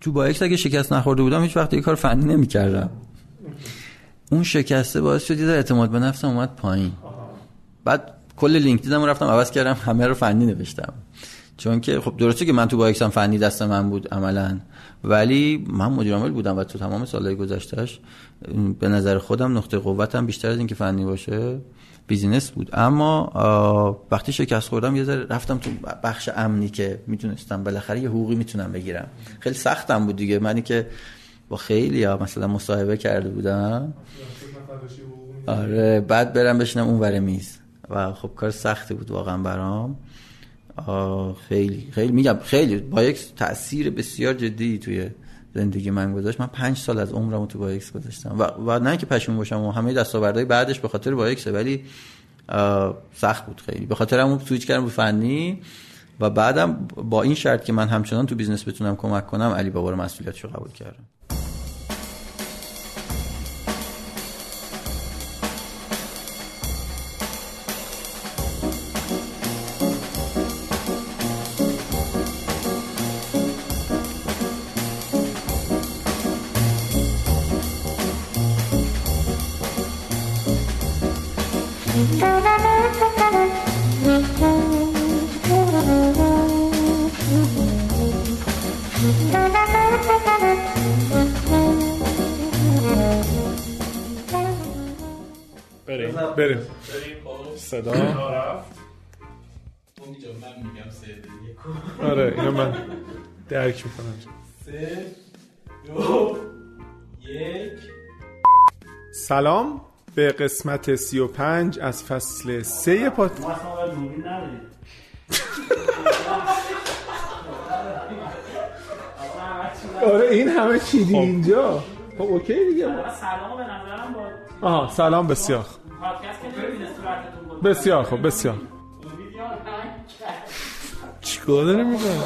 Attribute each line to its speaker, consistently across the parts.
Speaker 1: تو بایکس اگه شکست نخورده بودم هیچ وقت یه کار فنی نمی‌کردم. اون شکسته باعث شد یه اعتماد به نفسم اومد پایین. بعد کل لینکدینم رفتم عوض کردم همه رو فنی نوشتم. چون که خب درسته که من تو بایکس هم فنی دست من بود عملا. ولی من مدیر عامل بودم و تو تمام سالهای گذشتهش به نظر خودم نقطه قوتم بیشتر از اینکه فنی باشه. business بود. اما وقتی شکست خوردم یه ذره رفتم تو بخش امنی که می‌تونستم بالاخره یه حقوقی می‌تونم بگیرم. خیلی سختم بود دیگه. منی که با خیلی یا مثلا مصاحبه کرده بودم. آره بعد برم بشینم اون ور میز. و خب کار سختی بود واقعا برام. خیلی خیلی میگم خیلی بایکس تاثیر بسیار جدی توی زندگی من گذاشت من پنج سال از عمرم تو بایکس گذاشتم. و, و نه که پشیمون باشم و همه دستاوردهای بعدش به خاطر بایکسه ولی سخت بود خیلی. به خاطر همون سویچ کردم به فنی و بعدم با این شرط که من همچنان تو business بتونم کمک کنم علی بابا رو مسئولیتشو قبول کردم.
Speaker 2: صدا؟ آره. اینو من درک می‌کنم. سه دو یک. سلام به قسمت سی و پنج از فصل سه پاد آره این همه چیدی خب. اینجا. خب اوکی دیگه. سلام به نظرم با آها سلام بسیار بسیار خوب بسیار. چیکار داره می‌کنه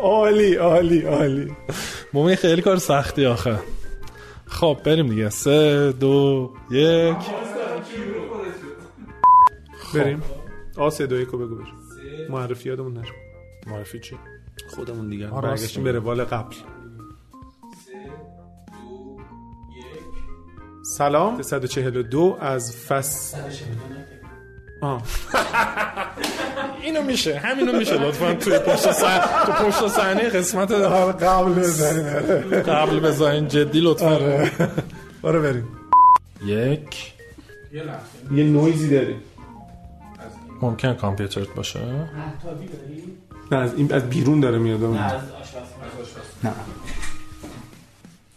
Speaker 2: عالی عالی عالی. مومی خیلی کار سختی آخه. خب بریم دیگه. سه دو یک. بریم. آ سه دو یک رو بگو بریم. معرفی یادمون نشون معرفی چی؟ خودمون دیگه. برگشتیم. به روال قبل. سلام. 142 از فصل. آه. اینو میشه همینو میشه لطفا توی پشت صحنه تو پشت صحنه قسمت
Speaker 3: قبل بزنین.
Speaker 2: قبل بزنین جدی لطفا.
Speaker 3: آره. آره بریم.
Speaker 2: یک.
Speaker 3: یه نویزی داری
Speaker 2: ممکن کامپیوترت باشه؟
Speaker 3: نه از این از بیرون داره میاد.
Speaker 4: نه از نه.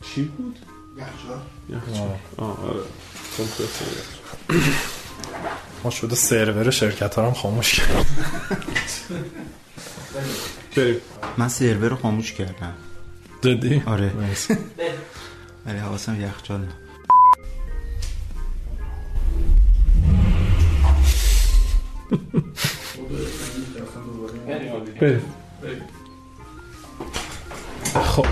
Speaker 3: چی بود؟
Speaker 2: ما شده سرور شرکت ها هم خاموش کرد بریم.
Speaker 1: من سرور رو خاموش کردم.
Speaker 2: جدی؟
Speaker 1: آره. ولی حواسم یخچال نه.
Speaker 2: بریم. خب.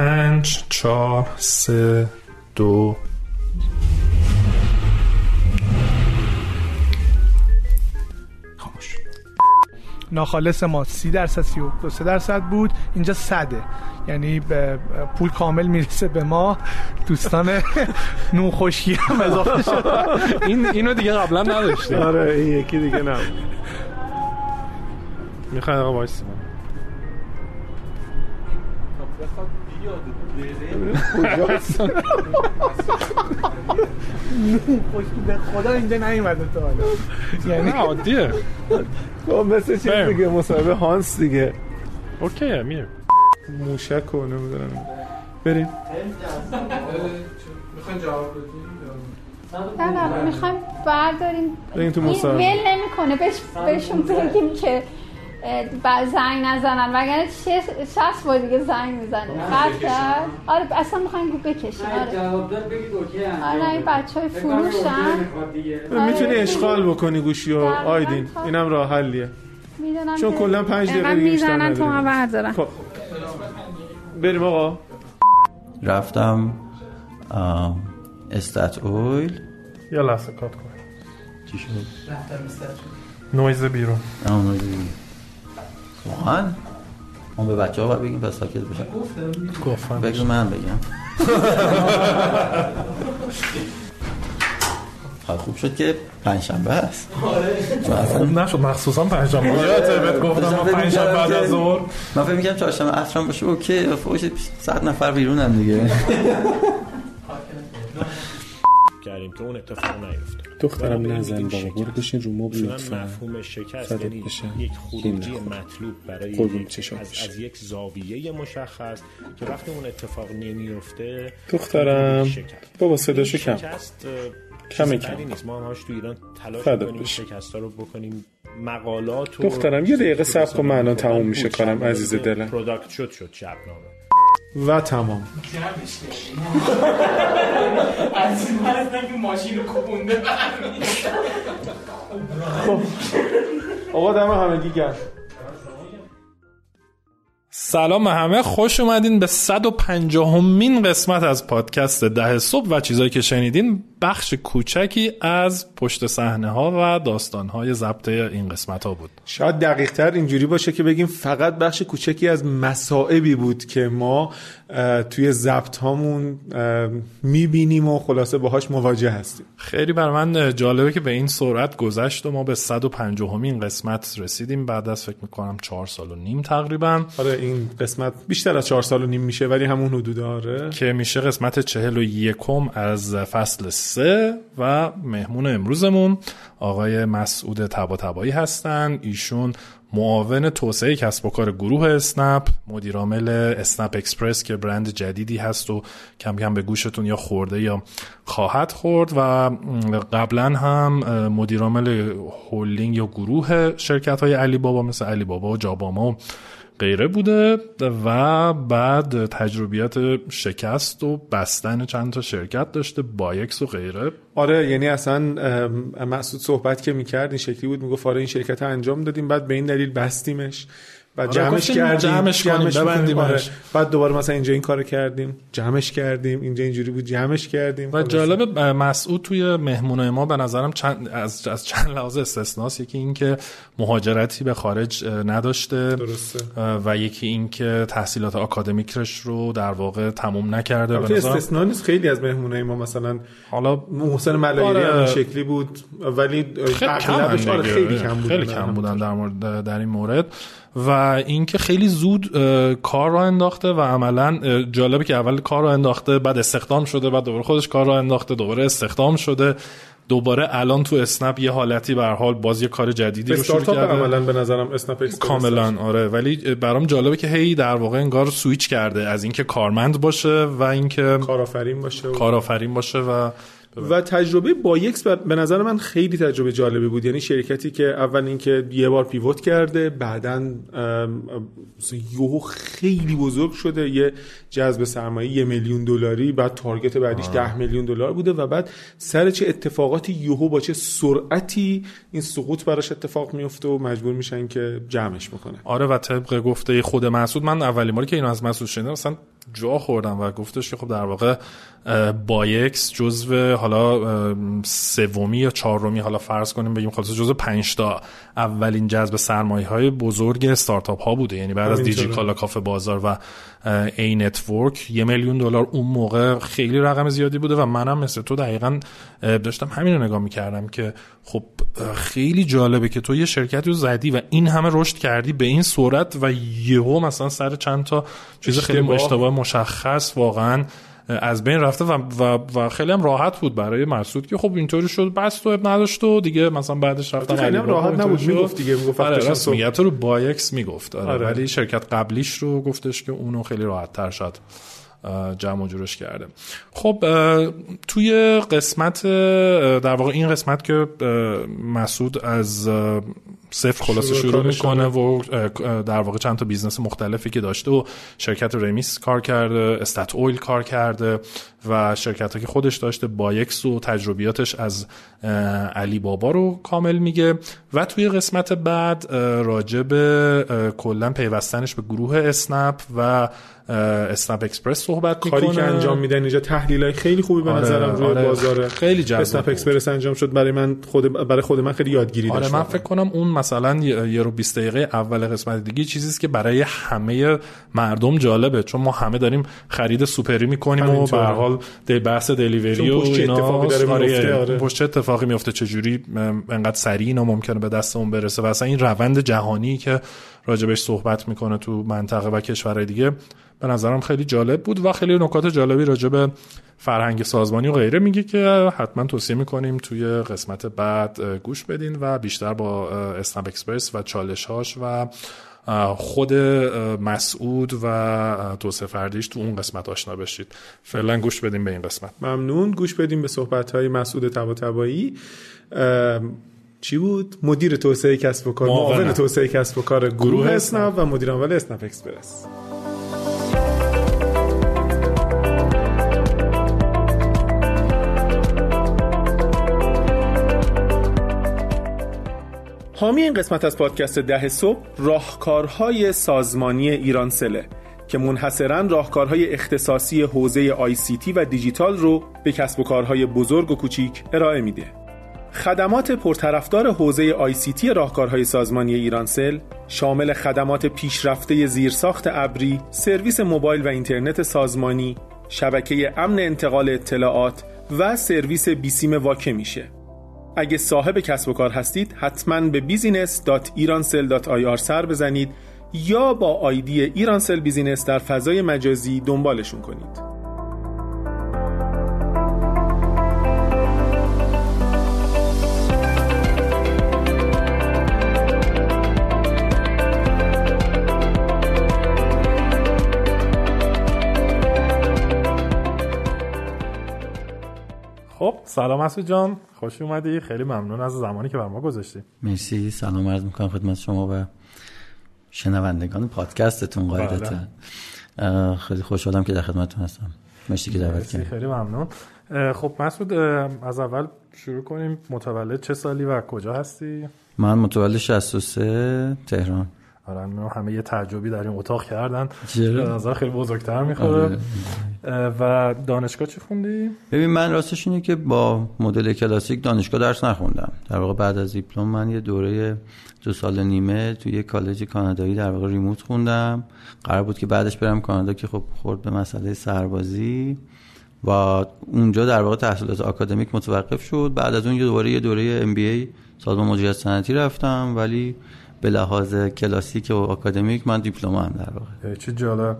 Speaker 2: پنج چهار سه دو.
Speaker 5: ناخالص ما سی درصد سی و سه درصد بود. اینجا صده. یعنی به پول کامل می‌رسه به ما. دوستان نوخوشی هم اضافه شد.
Speaker 2: این اینو دیگه قبلا نداشتیم.
Speaker 3: آره این یکی دیگه نبود
Speaker 2: می‌خوای آقا وایس
Speaker 5: کجاست به خدا اینجا نیومده تو حالا
Speaker 2: یعنی عادیه
Speaker 3: خب مثل چیز دیگه مصاحبه هانس دیگه
Speaker 2: اوکی میرم
Speaker 3: موشک و نمی‌دونم بریم
Speaker 5: می‌خواین جواب
Speaker 6: بدیم نه نه می‌خوایم برداریم
Speaker 3: این
Speaker 6: ول نمی‌کنه بهشون بگیم که زنگ نزنن. وگرنه چه شخص با دیگه زنگ می‌زنه قطع کرد. آره اصلا می‌خوایم بکشیم.
Speaker 4: آره. جواب داد بگید اوکی
Speaker 6: آره این بچه های فروشن.
Speaker 3: می‌تونی اشغال بکنی گوشی و آیدین. اینم راه حلیه.
Speaker 6: می‌دونم
Speaker 3: چون کلا 5 دقیقه دیگه
Speaker 6: نداریم تو هم بردارن
Speaker 3: خب. بریم آقا.
Speaker 1: رفتم استات اویل.
Speaker 2: یا لحظه کات کن.
Speaker 1: چی شد؟
Speaker 4: رفتم استات
Speaker 2: نویز بیرون.
Speaker 1: رو دیگه. واقعا. ما به بچه ها باید بگیم پس ساکت بشن.
Speaker 2: گفتم.
Speaker 1: بگو من بگم. خوب شد که پنجشنبه است. چون اصلا
Speaker 2: خوب نشد مخصوصا پنجشنبه. یادته بهت گفتم پنجشنبه بعد
Speaker 1: می‌کردم
Speaker 2: از
Speaker 1: که-
Speaker 2: ظهر.
Speaker 1: من فکر میگم چهارشنبه عصرم باشه اوکی فوش صد نفر بیرونم دیگه.
Speaker 7: کردیم که اون اتفاق نیفته
Speaker 3: دخترم نزن بابا. برو بشین رو مبل لطفا
Speaker 7: مفهوم شکست یعنی. یک خروجی. مطلوب برای یک- از,
Speaker 3: بشه.
Speaker 7: از یک زاویه مشخص که وقتی اون اتفاق نمیفته
Speaker 3: دخترم. بابا صداشو کم کم.
Speaker 7: بدی نیست ما همش تو ایران تلاش
Speaker 3: فدات
Speaker 7: می‌کنیم
Speaker 3: بشه.
Speaker 7: شکست رو بکنیم مقالات و
Speaker 3: دخترم، یه دقیقه صبر کن، من الان تموم میشه کارم، عزیز دلم.
Speaker 7: پروداکت شد شد شبنامه
Speaker 3: و تمام.
Speaker 4: از این ماشین رو کپونده
Speaker 3: آقا دم همگی گرم.
Speaker 2: سلام همه خوش اومدین به 150 مین قسمت از پادکست ده صبح و چیزایی که شنیدین بخش کوچکی از پشت صحنه ها و داستان های ضبط این قسمت ها بود.
Speaker 3: شاید دقیق تر اینجوری باشه که بگیم فقط بخش کوچکی از مسائبی بود که ما توی ضبط هامون می‌بینیم و خلاصه باهاش مواجه هستیم.
Speaker 2: خیلی بر من جالبه که به این سرعت گذشت و ما به 150 مین قسمت رسیدیم. بعد از فکر می‌کنم 4 سال و نیم تقریبا.
Speaker 3: آره این قسمت بیشتر از چهار سال و نیم میشه ولی همون حدود آره.
Speaker 2: که میشه قسمت چهل و یکم از فصل سه و مهمون امروزمون. آقای مسعود تبا تبایی هستن. ایشون معاون توسعه کسب و کار گروه اسنپ مدیرعامل اسنپ اکسپرس که برند جدیدی هست و کم کم به گوشتون یا خورده یا خواهد خورد. و قبلا هم مدیرعامل هولینگ یا گروه شرکت های علی بابا مثل علی بابا و جاباما و غیره بوده و بعد تجربیات شکست و بستن چند تا شرکت داشته بایکس و غیره.
Speaker 3: آره یعنی اصلا مسعود صحبت که می‌کرد این شکلی بود می‌گفت آره این شرکت انجام دادیم بعد به این دلیل بستیمش. بعد
Speaker 2: آره،
Speaker 3: جمعش کردیم
Speaker 2: جمعش کنیم،
Speaker 3: می‌کنیم.
Speaker 2: ببندیمش.
Speaker 3: آره. بعد دوباره مثلا اینجا این کارو کردیم جمعش کردیم اینجا اینجوری بود جمعش کردیم
Speaker 2: و. جالب مسعود توی مهمونه ما به نظرم چند از, از چند لحاظ استثناست یکی این که مهاجرتی به خارج نداشته
Speaker 3: درسته.
Speaker 2: و یکی این که تحصیلات آکادمیکش رو در واقع تموم نکرده به نظرم
Speaker 3: استثنا نیست خیلی از مهمونای ما مثلا
Speaker 2: حالا
Speaker 3: محسن ملایری
Speaker 2: آره.
Speaker 3: شکلی بود ولی
Speaker 2: خیلی کم
Speaker 3: آره. خیلی کم بودن
Speaker 2: خیلی کم بودن در مورد در این مورد و اینکه خیلی زود کار رو انداخته و عملا جالبه که اول کار رو انداخته بعد استخدام شده بعد دوباره خودش کار رو انداخته دوباره استخدام شده. دوباره الان تو اسنپ یه حالتی به حال باز یه کار جدیدی رو شروع کرده.
Speaker 3: عملا به نظرم اسنپ
Speaker 2: کاملا آره. ولی برام جالبه که هی در واقع انگار سویچ کرده از اینکه کارمند باشه و اینکه
Speaker 3: کارآفرین باشه و
Speaker 2: کارآفرین باشه و
Speaker 3: و تجربه با یکس به نظر من خیلی تجربه جالبی بود. یعنی شرکتی که اول اینکه یه بار پیوت کرده بعدا یهو خیلی بزرگ شده. یه جذب سرمایه یه میلیون دلاری بعد تارگت بعدیش ده میلیون دلار بوده و بعد سر چه اتفاقاتی یهو با چه سرعتی این سقوط براش اتفاق میفته و مجبور میشن که جمعش بکنه.
Speaker 2: آره و طبق گفته خود مسعود من اولین باری که اینو از مسعود شنیدم مثلا جا خوردم و گفتش که خب در واقع بایکس جزو حالا سومی یا چهارمی حالا فرض کنیم بگیم خلاص جزو پنج تا اولین جذب سرمایه های بزرگ استارتاپ ها بوده یعنی بعد از. دیجی کالا کافه بازار و ای نتورک یه میلیون دلار اون موقع خیلی رقم زیادی بوده و منم مثل تو دقیقا داشتم همین رو نگاه می‌کردم که خب خیلی جالبه که تو یه شرکتی رو زدی و این همه رشد کردی به این صورت و یهو مثلا سر چند تا چیز خیلی.
Speaker 3: اشتباه
Speaker 2: مشخص واقعا از بین رفته و, و, و خیلی هم راحت بود برای مسعود که خب اینطوری شد بس تو اب نداشت و دیگه مثلا بعدش رفتم
Speaker 3: خیلی هم راحت نبود. می‌گفت دیگه می‌گفت
Speaker 2: آره راست. میگه تو رو بایکس می‌گفت آره.
Speaker 3: آره.
Speaker 2: ولی شرکت قبلیش رو گفتش که اونو خیلی راحت تر شد جمع و جورش کرده. خب توی قسمت در واقع این قسمت که مسعود از صفر خلاصه
Speaker 3: شروع
Speaker 2: می‌کنه و در واقع چند تا business مختلفی که داشته و شرکت رمیس کار کرده استات اویل کار کرده و شرکت که خودش داشته بایکس و تجربیاتش از علی بابا رو کامل میگه. و توی قسمت بعد اه، کلا پیوستنش به گروه اسنپ و اسنپ اکسپرس صحبت می‌کنه
Speaker 3: کاری که انجام میدن اینجا تحلیل های خیلی خوبی به
Speaker 2: آره،
Speaker 3: نظرم روی
Speaker 2: آره.
Speaker 3: بازار
Speaker 2: خیلی جذاب
Speaker 3: اسنپ. اکسپرس انجام شد برای من خود برای خود من خیلی یادگیری
Speaker 2: آره
Speaker 3: داشت
Speaker 2: من فکر کنم اون مثلا یه رو 20 دقیقه اول قسمت دیگه چیزی است که برای همه مردم جالبه چون ما همه داریم خرید سوپری می‌کنیم و به. هر حال بحث دلیوری و اینا
Speaker 3: اتفاقی داره میفته، آره.
Speaker 2: پشت چه اتفاقی میفته چجوری انقدر سریع اینا ممکنه به دستمون برسه و اصلا این روند جهانی که راجبش صحبت می‌کنه تو منطقه و کشورهای دیگه به نظرم خیلی جالب بود و خیلی نکات جالبی راجع به فرهنگ سازمانی و غیره میگه که حتما توصیه می‌کنیم توی قسمت بعد گوش بدین و بیشتر با اسنپ اکسپرس و چالشهاش و خود مسعود و توسعه فردیش تو اون قسمت آشنا بشید. فعلا گوش بدیم به این قسمت.
Speaker 3: ممنون. گوش بدیم به صحبت های مسعود طباطبایی. ام، چی بود؟ مدیر توسعه کسب و کار
Speaker 2: معاون.
Speaker 3: توسعه کسب و کار گروه
Speaker 2: گروه
Speaker 3: اسنپ و مدیر عامل اسنپ اکسپرس حامی این قسمت از پادکست ده صبح راهکارهای سازمانی ایرانسله که منحصرا راهکارهای اختصاصی حوزه ICT و دیجیتال رو به کسب و کارهای بزرگ و کوچیک ارائه میده. خدمات پرطرفدار حوزه ICT راهکارهای سازمانی ایرانسل شامل خدمات پیشرفته زیرساخت ابری، سرویس موبایل و اینترنت سازمانی، شبکه امن انتقال اطلاعات و سرویس بیسیم واکه میشه. اگه صاحب کسب و کار هستید حتما به business.iransel.ir سر بزنید یا با آیدی ایرانسل بیزینس در فضای مجازی دنبالشون کنید.
Speaker 2: سلام مسعود جان. خوش اومدی. خیلی ممنون از زمانی که بر ما گذاشتی.
Speaker 1: مرسی. سلام عرض می‌کنم خدمت شما و شنوندگان پادکستتون قاعدتا. اه، خیلی خوشحالم که در خدمتتون هستم. مرسی که دعوت کردید
Speaker 2: خیلی ممنون. خب مسعود از اول شروع کنیم. متولد چه سالی و کجا هستی؟
Speaker 1: من متولد 63 تهران.
Speaker 2: آره من همه یه تعجبی در این اتاق کردن. نظر خیلی بزرگتر می‌خوره.
Speaker 1: آره.
Speaker 2: و دانشگاه چی خوندی؟
Speaker 1: ببین من راستش اینه که با مدل کلاسیک دانشگاه درس نخوندم. در واقع بعد از دیپلم من یه دوره دو سال نیمه توی یه کالج کانادایی در واقع ریموت خوندم. قرار بود که بعدش برم کانادا که خب خورد به مسئله سربازی و اونجا در واقع تحصیلات آکادمیک متوقف شد. بعد از اون یه دوباره یه دوره ام بی ای سازمان مدیریت صنعتی رفتم. ولی به لحاظ کلاسیک و آکادمیک من دیپلم هم در واقع.
Speaker 2: چه جالب.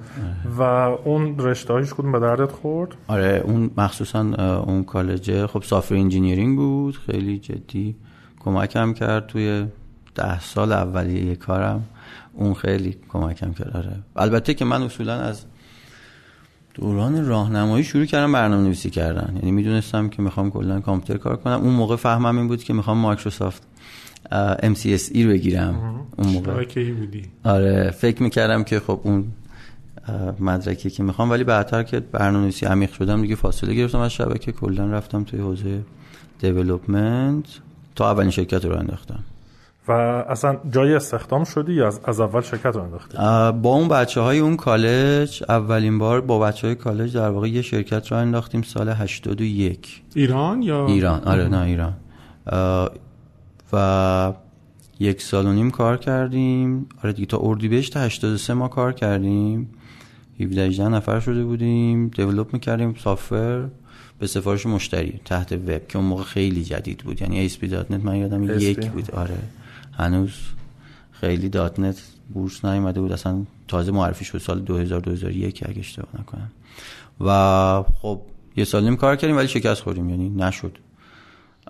Speaker 2: و اون رشته هایش کدوم به دردت خورد؟
Speaker 1: آره اون مخصوصا اون کالج خب software engineering بود. خیلی جدی کمکم کرد توی ده سال اولیه کارم. اون خیلی کمکم کرد آره. البته که من اصولا از دوران راهنمایی شروع کردم برنامه نویسی کردن. یعنی می‌دونستم که می‌خوام کلا کامپیوتر کار کنم. اون موقع فهمم این بود که می‌خوام مایکروسافت MCSE رو بگیرم. اون موقع.
Speaker 3: بودی.
Speaker 1: آره فکر می‌کردم که خب اون مدرکی که می‌خوام ولی بعدتر که برنامه‌نویسی عمیق شدم دیگه فاصله گرفتم از شبکه. کلا رفتم توی حوزه دیولپمنت تا اولین شرکت رو انداختم.
Speaker 2: و اصلا جای استخدام شدی یا از, از اول شرکت رو انداختی؟
Speaker 1: با اون بچه های اون کالج اولین بار با بچه های کالج در واقع یه شرکت رو انداختیم سال 81
Speaker 3: ایران یا؟
Speaker 1: ایران. آره نه ایران. و یک سال و نیم کار کردیم. آره دیگه تا اردیبهشت 83 ما کار کردیم. 17 18 نفر شده بودیم. develop می‌کردیم software به سفارش مشتری تحت وب که اون موقع خیلی جدید بود. یعنی ASP .NET من یادم. یک بود. آره. هنوز خیلی .NET بورس نیومده بود. اصلا تازه معرفی شد سال 2000 2001 اگه اشتباه نکنم. و خب یه سال نیم کار کردیم ولی شکست خوردیم. یعنی نشد.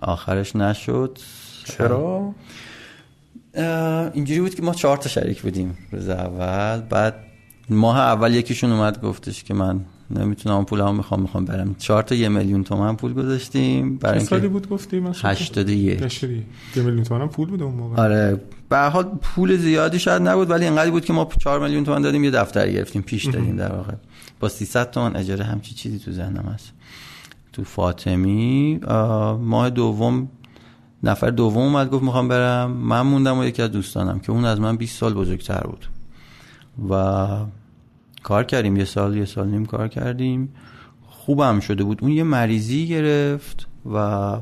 Speaker 1: آخرش نشد.
Speaker 2: چرا؟
Speaker 1: اینجوری بود که ما چهار تا شریک بودیم روز اول. بعد ماه اول یکیشون اومد گفتش که من نمی‌تونم اون پول هم می‌خوام می‌خوام برم. چهار تا یه میلیون تومن پول گذاشتیم. برای
Speaker 3: سالی بود گفتی من
Speaker 1: هشتاد و یک.
Speaker 3: هشتاد یه میلیون تومن هم پول بود اون موقع.
Speaker 1: آره. به حال پول زیادی شاید نبود ولی اینقدر بود که ما 4 میلیون تومن دادیم یه دفتر گرفتیم پیش دادیم در واقع. با 300 تومن اجاره همچی چیزی تو ذهنم هست. تو فاطمی ماه دوم نفر دوم اومد گفت می‌خوام برم. من موندم و یکی از دوستانم که اون از من 20 سال بزرگتر بود. و کار کردیم. یه سال یه سال نیم کار کردیم. خوبم شده بود. اون یه مریضی گرفت و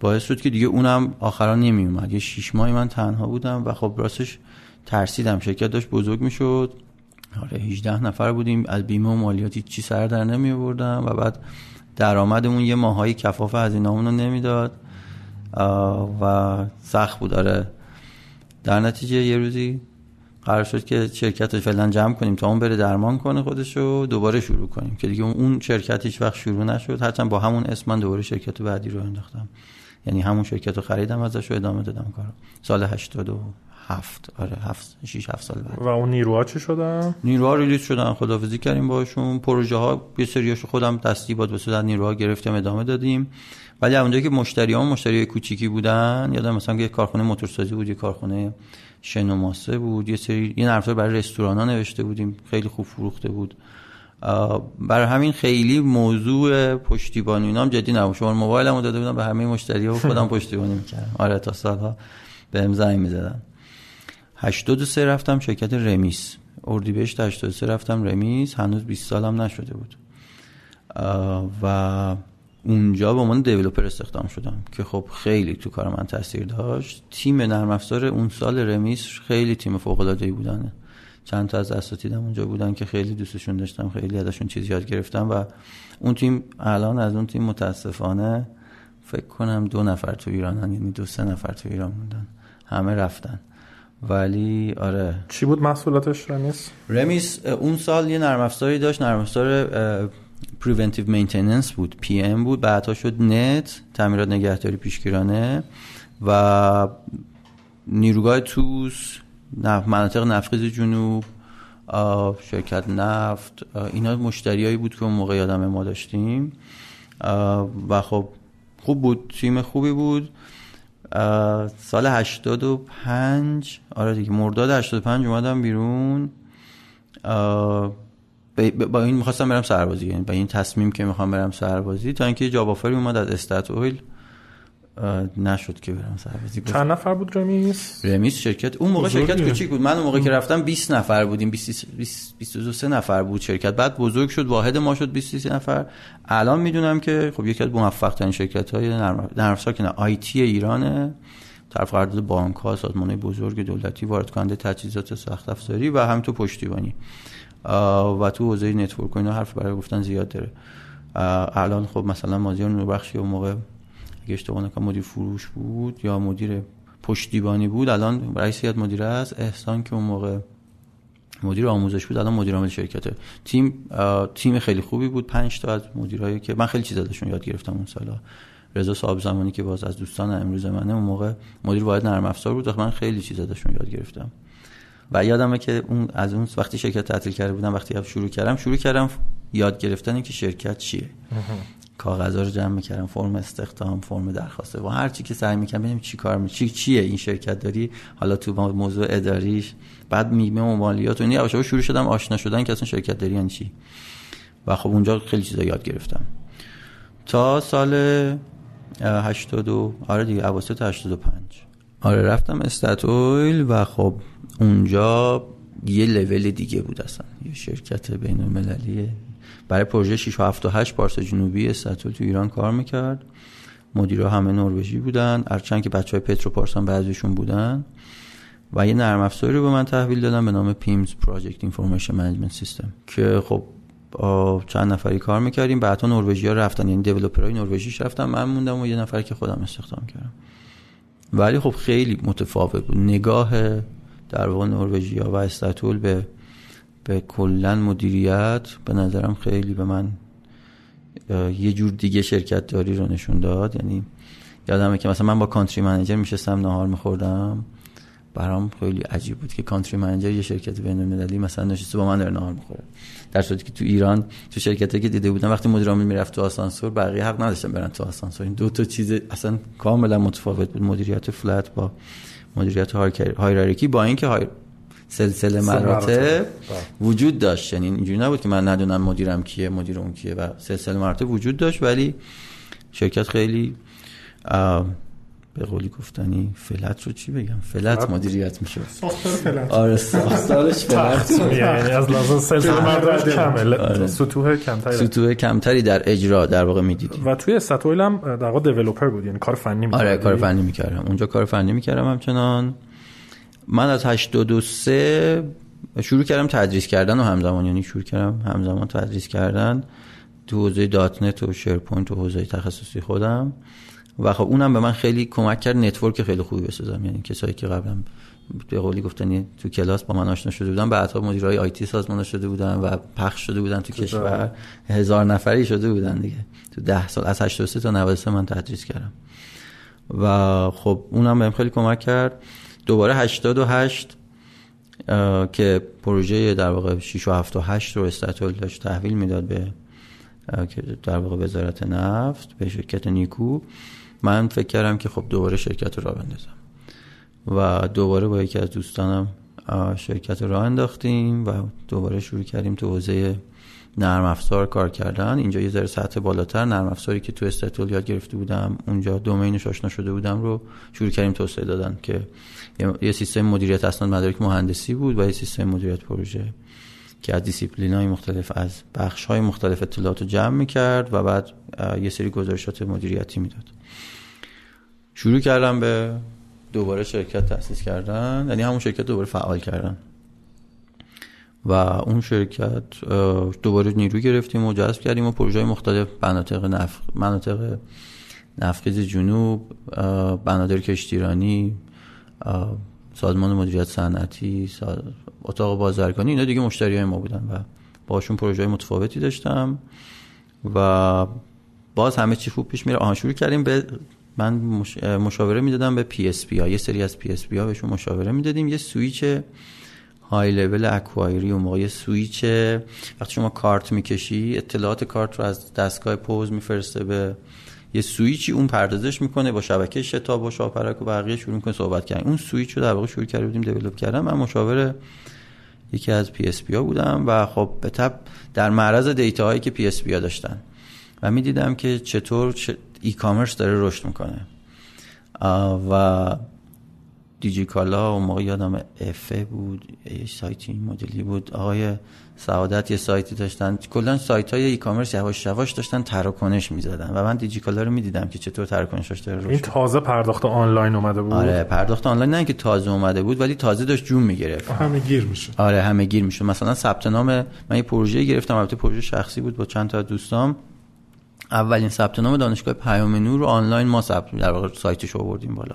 Speaker 1: باعث شد که دیگه اونم آخرا نمی اومد یه شیش ماهی من تنها بودم و خب راستش ترسیدم. شرکت داشت بزرگ می‌شد. آره 18 نفر بودیم. از بیمه و مالیاتی چی سر در نمی آوردم و بعد درآمدمون یه ماهایی کفاف از اینامون رو نمی‌داد. و سخت بود. آره. در نتیجه یه روزی قرار شد که شرکت رو فعلا جمع کنیم تا اون بره درمان کنه خودشو دوباره شروع کنیم. که دیگه اون شرکت هیچ وقت شروع نشد. هرچند با همون اسم من دوباره شرکت بعدی رو انداختم. یعنی همون شرکت رو خریدم ازش رو ادامه دادم کارو. سال 87 آره 7 6 7 سال بعد.
Speaker 2: و اون نیروها چی شدن؟
Speaker 1: نیروها ریلیز شدن خدافزی کردیم باشون. پروژه ها یه سریاشو خودم دستی باد در نیروها گرفتیم ادامه دادیم. ولی اونجایی که مشتری ها مشتری کوچیکی بودن یادم مثلا که یه کارخونه موتورسازی بود یه کارخونه شن و ماسه بود یه سری یه نرفتار برای رستوران ها نوشته بودیم خیلی خوب فروخته بود. برای همین خیلی موضوع پشتیبانی اینا هم جدی نبود. شما موبایلمو داده بودم به همه مشتری ها و خودم پشتیبانی می‌کردم. آره تا سالها بهم زنگ می‌زدن. 83 رفتم شرکت رمیس. اردیبهشت 83 رفتم رمیس هنوز 20 سالم نشده بود. و اونجا به عنوان دیولپر استخدام شدم که خب خیلی تو کار من تاثیر داشت. تیم نرم افزار اون سال رمیس خیلی تیم فوق العاده ای بودن. چند تا از اساتیدم اونجا بودن که خیلی دوستشون داشتم خیلی ازشون چیز یاد گرفتم و اون تیم الان از اون تیم متاسفانه فکر کنم دو نفر تو ایرانن یعنی دو سه نفر تو ایران موندن. همه رفتن. ولی آره.
Speaker 2: چی بود محصولاتش؟ رمیس؟
Speaker 1: رمیس اون سال یه نرم افزاری داشت. نرم افزار preventive maintenance بود. PM بود. بعدها شد نت تعمیرات نگهداری پیشگیرانه و نیروگاه توس نف- مناطق نفتخیز جنوب شرکت نفت اینا مشتریایی بود که اون موقع یادم ما داشتیم. و خب خوب بود. تیم خوبی بود. سال 85 آره دیگه مرداد 85 اومدم بیرون. با این می‌خواستم برم سربازی یعنی با این تصمیم که می‌خوام برم سربازی تا اینکه جاب آفری اومد از استات اویل. نشد که برم سربازی
Speaker 2: چند نفر بود رمیس
Speaker 1: رمیس شرکت اون موقع. شرکت کوچیک بود. من اون موقع که رفتم 20 نفر بودیم. 20 20 22 نفر بود شرکت. بعد بزرگ شد واحد ما شد 23 نفر. الان می‌دونم که خب یکی از موفق ترین شرکت های نرم نرم افزار که نه IT ایرانه. طرف قرارداد بانک ها سازمان بزرگ دولتی وارد کننده تجهیزات سخت افزاری و همینطور پشتیبانی. آه، و تو حوزه network و اینا حرف برای گفتن زیاد داره. الان خب مثلا مازیار نوربخشی اون موقع اگه اشتباه نکنم مدیر فروش بود یا مدیر پشتیبانی بود الان رئیس هیئت مدیره است. احسان که اون موقع مدیر آموزش بود الان مدیر عامل شرکته. تیم تیم خیلی خوبی بود پنج تا از مدیرایی که من خیلی چیز ازشون یاد گرفتم اون سالا. رضا صاحب زمانی که باز از دوستان امروز منه اون موقع مدیر واحد نرم افزار بود من خیلی چیز ازشون یاد گرفتم. و یادمه که اون از اون وقتی شرکت تعطیل کرده بودم وقتی شروع کردم شروع کردم یاد گرفتن که شرکت چیه. کاغذا رو جمع می‌کردم فرم استخدام فرم درخواسته و هر چی که سعی می‌کنم ببینیم چی کار می چی چیه این شرکت داری؟ حالا تو موضوع اداریش. بعد میمه و مالیات و شروع شدم آشنا شدن که اصلا شرکت داری یعنی چی. و خب اونجا خیلی چیزا یاد گرفتم. تا سال اه، 80 و- آره دیگه اواسط 85 آره رفتم استاتویل و خب اونجا یه لول دیگه بود اصلا. یه شرکت بین المللیه برای پروژه 6 و 7 و 8 پارس جنوبی استاتویل تو ایران کار می‌کرد. مدیرا همه نروژی بودن. هرچند که بچه های پتروپارس هم بعضیشون بودن. و یه نرم افزاری رو به من تحویل دادن به نام PIMS project information management system. که خب چند نفری کار می‌کردیم. بعدها نروژی ها رفتن. یعنی developer های نروژیش رفتن. من موندم و یه نفر که خودم استخدام کردم. ولی خب خیلی متفاوت بود. نگاه در واقع نروژیا و استات اویل به به کلا مدیریت به نظرم خیلی به من یه جور دیگه شرکت داری رو نشون داد. یعنی یادمه که مثلا من با کانتری منیجر میشستم نهار میخوردم. برام خیلی عجیب بود که کانتری منیجر یه شرکت بین المللی مثلا نشسته با من داره نهار می‌خوره. در صورتی که تو ایران تو شرکتی که دیده بودم وقتی مدیر عامل می‌رفت تو آسانسور بقیه حق نداشتن برن تو آسانسور. این دو تا چیز اصلا کاملا متفاوت بود. مدیریت فلت با مدیریت هایرارکی با اینکه سلسله مراتب. وجود داشت. یعنی اینجوری نبود که من ندونم مدیرم کیه مدیر اون کیه. و سلسله مراتب وجود داشت ولی شرکت خیلی به قولی گفتنی فلت رو چی بگم؟ فلت مدیریت میشه
Speaker 3: ساختار فلت.
Speaker 1: آره ساختارش فلت.
Speaker 2: یعنی از لحاظ سلسله مراتب کمه.
Speaker 1: آره.
Speaker 2: سطوح کمتری.
Speaker 1: سطوح کمتری در اجرا در واقع می‌دیدیم.
Speaker 2: و توی استاتویل هم در واقع دیولپر بود یعنی کار فنی می‌کردی.
Speaker 1: آره کار فنی می‌کردم. اونجا کار فنی می‌کردم همچنان. من از 83 شروع کردم تدریس کردن و همزمان یعنی شروع کردم همزمان تدریس کردن تو حوزه .NET و SharePoint و حوزه تخصصی خودم. و خب اونم به من خیلی کمک کرد network خیلی خوبی بسازم. یعنی کسایی که قبلا به قولی گفتنی تو کلاس با من آشنا شده بودن بعدها مدیرای IT سازمان شده بودن و پخش شده بودن تو کشور. هزار نفری شده بودن دیگه. تو ده سال از 83 تا 93 من تدریس کردم. و خب اونم بهم خیلی کمک کرد. دوباره 88 اه، که پروژه در واقع 6 و 7 و 8 رو استاتول داشت تحویل می‌داد به در واقع وزارت نفت به شرکت نیکو. من فکر کردم که خب دوباره شرکت رو راه بندازم و دوباره با یکی از دوستانم شرکت رو راه انداختیم و دوباره شروع کردیم تو حوزه نرم افزار کار کردن. اینجا یه ذره سطح بالاتر نرم افزاری که تو استاتول یاد گرفته بودم اونجا دومینش آشنا شده بودم رو شروع کردیم توسعه دادن که یه- سیستم مدیریت اسناد مدارک مهندسی بود و یه سیستم مدیریت پروژه که از دیسیپلین های مختلف از بخش های مختلف اطلاعات رو جمع می‌کرد و بعد یه سری گزارشات مدیریتی می‌داد. شروع کردم به دوباره شرکت تأسیس کردن یعنی همون شرکت دوباره فعال کردن. و اون شرکت دوباره نیرو گرفتیم و جذب کردیم و پروژه های مختلف مناطق نفت مناطق نفتخیز جنوب بنادر کشتیرانی سازمان مدیریت صنعتی اتاق بازرگانی اینا دیگه مشتری های ما بودن و باشون پروژه متفاوتی داشتم و باز همه چی خوب پیش میره. آها شروع کردیم به من مشاوره می‌دادم به PSP ها. یه سری از PSP ها بهشون مشاوره می‌دادیم. یه سویچ های level acquirer ی اون موقع یه سویچ وقتی شما کارت می‌کشی اطلاعات کارت رو از دستگاه پوز میفرسته به یه سویچی اون پردازش می‌کنه با شبکه شتاب و شاپرک و بقیه شروع می‌کنه صحبت کردن. اون سویچ رو در واقع شروع کرده بودیم develop کردن. من مشاور یکی از PSP ها بودم و خب به تبع در معرض data هایی که PSP ها داشتن. و می‌دیدم که چطور e-commerce داره رشد می‌کنه. و دیجی کالا اون موقع یادم افه بود یه سایتی این مدلی بود. آقای سعادت یه سایتی داشتن. کلا سایت های e-commerce یواش یواش داشتن تراکنش می‌زدن. و من دیجی کالا رو می‌دیدم که چطور تراکنشش داره رشد
Speaker 2: این تازه پرداخت آنلاین اومده بود؟
Speaker 1: آره پرداخت آنلاین نه که تازه اومده بود ولی تازه داشت جون می‌گرفت.
Speaker 3: همه گیر میشه.
Speaker 1: آره همه گیر میشه. مثلا ثبت نام من یه پروژه گرفتم البته پروژه شخصی بود با چند تا دوستام. اولین ثبت نام دانشگاه پیام نور رو آنلاین ما ثبت در واقع سایتش رو آوردیم بالا.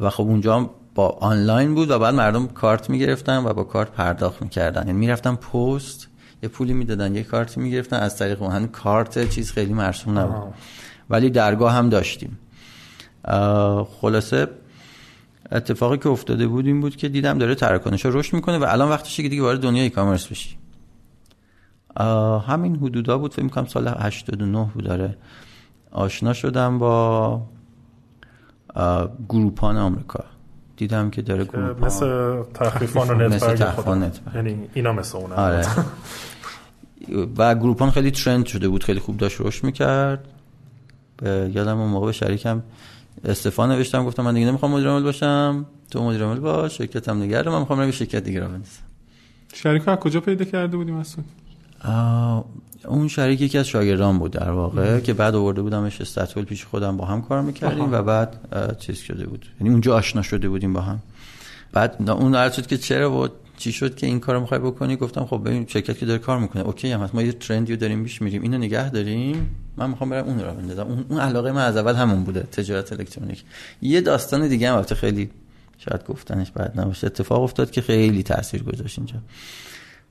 Speaker 1: و خب اونجا هم با آنلاین بود و بعد مردم کارت می‌گرفتن و با کارت پرداخت می‌کردن. یعنی می‌رفتن پست یه پولی می‌دادن یه کارتی می‌گرفتن. از طریق اون. کارت چیز خیلی مرسوم نبود. ولی درگاه هم داشتیم. خلاصه اتفاقی که افتاده بود این بود که دیدم داره تراکنش رشد می‌کنه و الان وقتشه که دیگه وارد دنیای ای کامرس بشی همین حدودا بود. فکر می‌کنم سال 89 بود. داره آشنا شدم با Groupon آمریکا. دیدم که داره Groupon
Speaker 2: مثل تخفیفان و نتبرگ.
Speaker 1: نتبرگ.
Speaker 2: یعنی اینا مثل
Speaker 1: آره. و Groupon خیلی trend شده بود خیلی خوب داشت رشد می‌کرد. به یادم اون موقع به شریکم استعفا نوشتم گفتم من دیگه نمی‌خوام مدیر عامل باشم. تو مدیر عامل باش شرکتم نگه دار من می‌خوام برم یه شرکت دیگه راه بندازم
Speaker 3: شریک از کجا پیدا کرده بودیم مسعود؟
Speaker 1: اون شریک یکی از شاگردان بود در واقع که بعد آورده بودمش استاتول پیش خودم با هم کار می‌کردیم و بعد چیز شده بود. یعنی اونجا آشنا شده بودیم با هم. بعد اون عرض شد که چرا و چی شد که این کارو می‌خوای بکنی گفتم خب ببین شرکت که داره کار می‌کنه. اوکی هم هست. ما یه ترندی رو داریم پیش میریم. اینو نگه داریم. من می‌خوام برم اون رو بندازم. اون, اون علاقه من از اول همون بوده تجارت الکترونیک. یه داستان دیگه هم البته خیلی شاید گفتنش بعد نباشه. اتفاق افتاد که خیلی تاثیر گذاشت اینجا.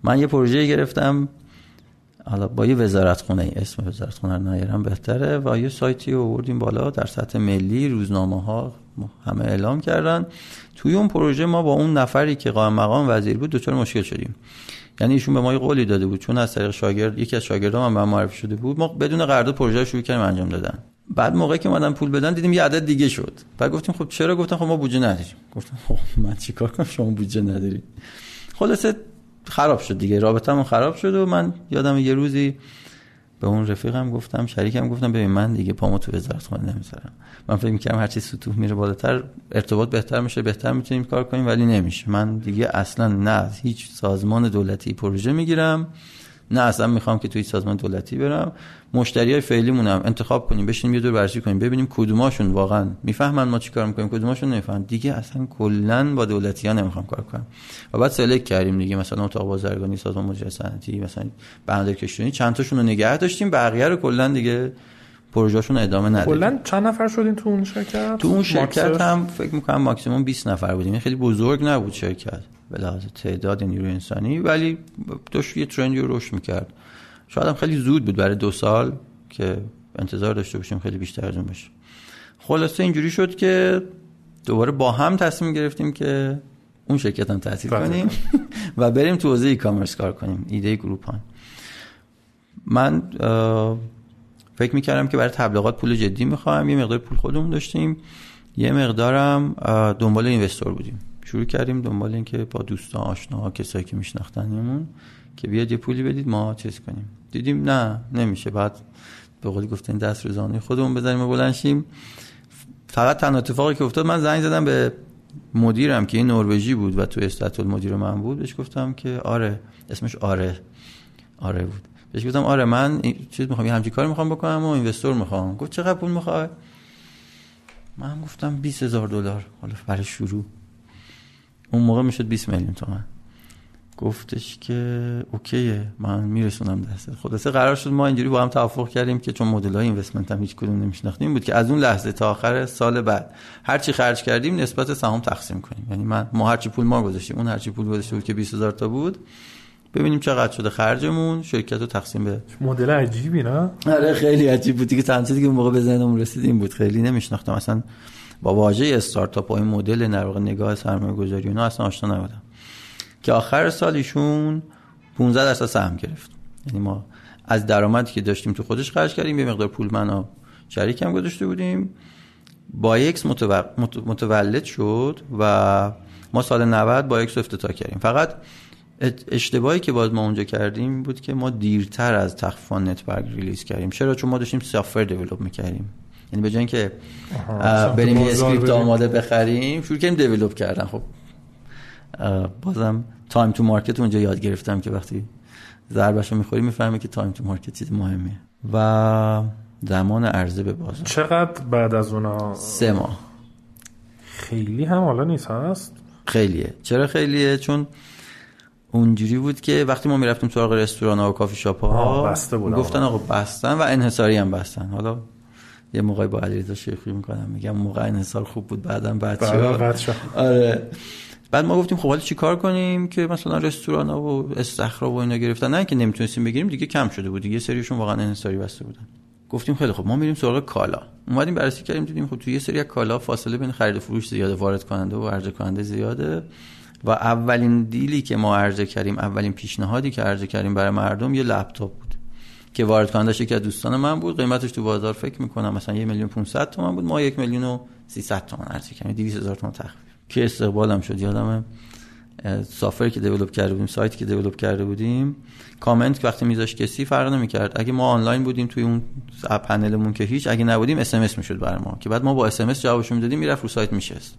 Speaker 1: من یه پروژه گرفتم. حالا با یه وزارت خونه اسم وزارت خونه نیارم بهتره. و یه سایتی رو آوردیم بالا در سطح ملی. روزنامه ها همه اعلام کردن. توی اون پروژه ما با اون نفری که قائم مقام وزیر بود دچار مشکل شدیم. یعنی ایشون به ما یه قولی داده بود. چون از طریق شاگرد یکی از شاگردام هم به معرفی شده بود. ما بدون قرارداد پروژه رو شروع کردیم انجام دادن. بعد موقعی که اومدن پول بدن دیدیم یه عدد دیگه شد. بعد گفتیم خب چرا؟ گفتن خب ما بودجه نداریم. گفتم خب من چیکار کنم؟ شما بودجه ندارید. خلاصه خراب شد دیگه. رابطمون خراب شد و من یادم یه روزی به اون رفیقم گفتم شریکم گفتم ببین من دیگه پامو تو وزارت خونه نمی‌ذارم. من فکر می‌کردم هرچی سطوح میره بالاتر ارتباط بهتر میشه بهتر می‌تونیم کار کنیم ولی نمیشه. من دیگه اصلا نه هیچ سازمان دولتی پروژه می‌گیرم. نه اصلا می‌خوام که توی سازمان دولتی برم. مشتری های فعلی مونم انتخاب کنیم بشینیم یه دور بررسی کنیم ببینیم کدوماشون واقعا می‌فهمن ما چی کار می‌کنیم کدوماشون نمی‌فهمن. دیگه اصلا کلا با دولتی ها نمی‌خوام کار کنم. و بعد سلکت کردیم دیگه مثلا اتاق بازرگانی سازمان مدیریت صنعتی مثلا بندر کشتونی چند تاشون رو نگه داشتیم بقیه رو کلا دیگه پروژهشون ادامه ندادیم
Speaker 2: کلا چند نفر شدین تو اون شرکت؟
Speaker 1: تو اون شرکت
Speaker 2: ماکسر؟
Speaker 1: هم فکر می‌کنم ماکسیموم 20 نفر بودیم. یعنی خیلی بزرگ نبود شرکت به لحاظ تعداد نیروی انسانی ولی داشت یه ترندی رو رشد می‌کرد. شاید هم خیلی زود بود برای دو سال که انتظار داشته باشیم خیلی بیشتر از اون بشه خلاصه اینجوری شد که دوباره با هم تصمیم گرفتیم که اون شرکت هم تأثیر
Speaker 2: بله.
Speaker 1: کنیم و بریم تو حوزه ای کامرس کار کنیم. ایده گروپان. من فکر می‌کردم که برای تبلیغات پول جدی می‌خوایم یه مقدار پول خودمون داشتیم. یه مقدارم دنبال اینوستور بودیم. شروع کردیم دنبال این که با دوستان آشناها کسایی که میشناختنمون که بیاد یه پولی بدید ما چیز کنیم. دیدیم نه نمیشه. بعد به قولی گفتین دست روزانه خودمون بزنیم و بلند شیم. فقط تنها اتفاقی که افتاد من زنگ زدم به مدیرم که این نروژی بود و تو استاتول مدیر من بود. بهش گفتم که آره اسمش آره. آره بود. بهش گفتم آره من چیز می‌خوام یه همچین کار می‌خوام بکنم و اینوستور می‌خوام. گفت چقدر پول می‌خوای؟ من گفتم 20 هزار دلار. حالا برای شروع. اون موقع می‌شد 20 میلیون تومن. گفتش که اوکیه من میرسونم دست خلاصه قرار شد ما اینجوری با هم توافق کردیم که چون مدل های اینوستمنت هم هیچ کدوم نمیشناختیم بود که از اون لحظه تا آخر سال بعد. هر چی خرج کردیم نسبت سهام تقسیم کنیم. یعنی من ما هر چی پول ما گذاشتیم اون هر چی پول گذاشته بود که 20000 تا بود ببینیم چقدر شده خرجمون. شرکت رو تقسیم به
Speaker 2: مدل عجیبی نه؟
Speaker 1: آره خیلی عجیب بود. دیگه که اون موقع به ذهنم رسید این بود. خیلی نمیشناختم. اصلا با واژه استارتاپ و این مدل در نگاه سرمایه گذاری اینا اصلا آشنا نبودم. که آخر سال ایشون 15 درصد سهم گرفت. یعنی ما از درآمدی که داشتیم تو خودش خرج کردیم یه مقدار پول من و شریکم گذاشته بودیم. بایکس متو- مت- متولد شد و ما سال 90 بایکس رو افتتاح کردیم. فقط اشتباهی که باز ما اونجا کردیم بود که ما دیرتر از تخفیفان نتبرگ release کردیم. چرا؟ چون ما داشتیم software develop می‌کردیم. یعنی به جای اینکه بریم یه
Speaker 2: script.
Speaker 1: آماده بخریم شروع کردیم develop کردن. خب بازم time to market اونجا یاد گرفتم که وقتی ضربش رو می‌خوری می‌فهمی که time to market چیز مهمیه. و زمان عرضه به بازار.
Speaker 2: چقدر بعد از اونا؟
Speaker 1: سه ماه.
Speaker 2: خیلی هم حالا نیست هست؟
Speaker 1: خیلیه. چرا خیلیه؟ چون اونجوری بود که وقتی ما می‌رفتیم سراغ رستوران ها و کافی شاپ ها
Speaker 2: بسته بودن.
Speaker 1: گفتن آقا بستن و انحصاری هم بستن. حالا یه موقعی با علیرضا شیخی می‌کنم میگم موقع انحصار خوب بود بعدم شد. آره. بعد ما گفتیم خب حالا چیکار کنیم که مثلا رستوران ها و استخرا و اینا گرفتن؟ نه که نمی‌تونستیم بگیریم دیگه کم شده بود. دیگه یه سریشون واقعا انحصاری بسته بودن. گفتیم خیلی خب ما میریم سراغ کالا. اومدیم بررسی کردیم دیدیم خب توی یه سری کالا فاصله بین خرید و فروش زیاده وارد کننده و عرضه کننده زیاده. و اولین دیلی که ما عرضه کردیم اولین پیشنهادی که عرضه کردیم برای مردم یه لپتاپ بود که وارد کنندش یکی از دوستان من بود. قیمتش تو بازار فکر می‌کنم مثلا یه میلیون 500 تومن بود. ما یک میلیون و 300 تومن عرضه کردیم. 200 هزار تومن تخفیف. که استقبالم شد یادمه. software که develop کرده بودیم سایتی که develop کرده بودیم. کامنت وقتی میذاش کسی فرق نمی‌کرد. اگه ما آنلاین بودیم توی اون پنلمون که هیچ اگه نبودیم اس ام اس می‌شد برای ما. که بعد ما با اس ام اس جوابش می‌دادیم می‌رفت رو سایت میشست.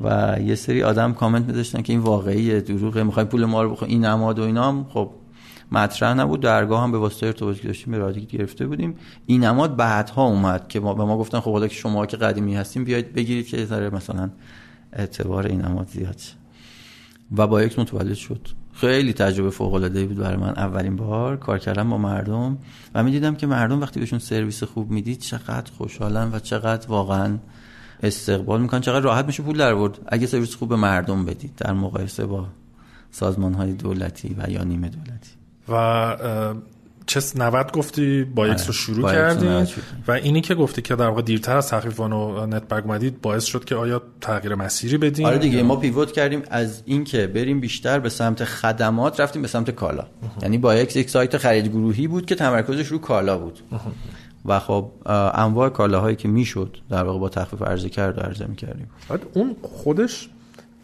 Speaker 1: و یه سری آدم کامنت میذاشتن که این واقعیه دروغه می‌خوای پول ما رو بخوری این نماد و اینا هم خب مطرح نبود. درگاه هم به واسطه ارتباطی داشتیم به رادیک گرفته بودیم. این نماد بعدها اومد که ما به ما گفتن خب حالا که شما که قدیمی هستیم بیاید بگیرید که ذره مثلا اعتبار این نماد زیاد. و با یک متولد شد. خیلی تجربه فوق العاده بود برای من. اولین بار کار کردم با مردم و می‌دیدم که مردم وقتی بهشون سرویس خوب می‌دید چقدر خوشحالن و چقدر واقعا استقبال می‌کنن. چقدر راحت میشه پول در برد اگه سرویس خوب به مردم بدید در مقایسه با سازمان های دولتی و یا نیمه دولتی.
Speaker 2: و چه 90 گفتی بایکس رو شروع
Speaker 1: بایکس رو شروع کردیم.
Speaker 2: و اینی که گفتی که در واقع دیرتر از تخفیفان و نتبرگ اومدید باعث شد که آیا تغییر مسیری بدین؟
Speaker 1: آره دیگه ما pivot کردیم از اینکه بریم بیشتر به سمت خدمات رفتیم به سمت کالا. یعنی بایکس یک سایت خرید گروهی بود که تمرکزش رو کالا بود. و خب انواع کالاهایی که می‌شد در واقع با تخفیف عرضه کرد و عرضه می‌کردیم.
Speaker 2: اون خودش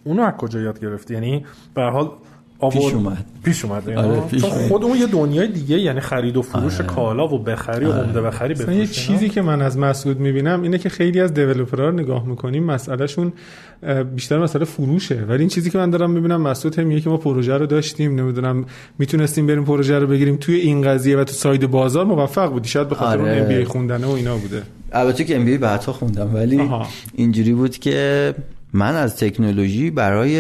Speaker 2: اونو از کجا یاد گرفتی یعنی به حال آورد
Speaker 1: پیش اومد.
Speaker 2: پیش اومد
Speaker 1: آره، پیش
Speaker 2: چون. خود اون یه دنیای دیگه یعنی خرید و فروش
Speaker 1: آره.
Speaker 2: کالا و بخری و عمده بخری
Speaker 3: مثلا یه چیزی که من از مسعود می‌بینم اینه که خیلی از دیولپرها رو نگاه می‌کنیم مسئلهشون بیشتر مسئله فروشه ولی این چیزی که من دارم می‌بینم مسعود هم میگه که ما پروژه رو داشتیم نمی‌دونم می‌تونستیم بریم پروژه رو بگیریم توی این قضیه و تو ساید بازار موفق بودی شاید به خاطر
Speaker 1: آره.
Speaker 3: اون ام بی خوندنه و اینا بوده
Speaker 1: البته که ام بی بعدها خوندم ولی
Speaker 3: آها.
Speaker 1: اینجوری بود که من از تکنولوژی برای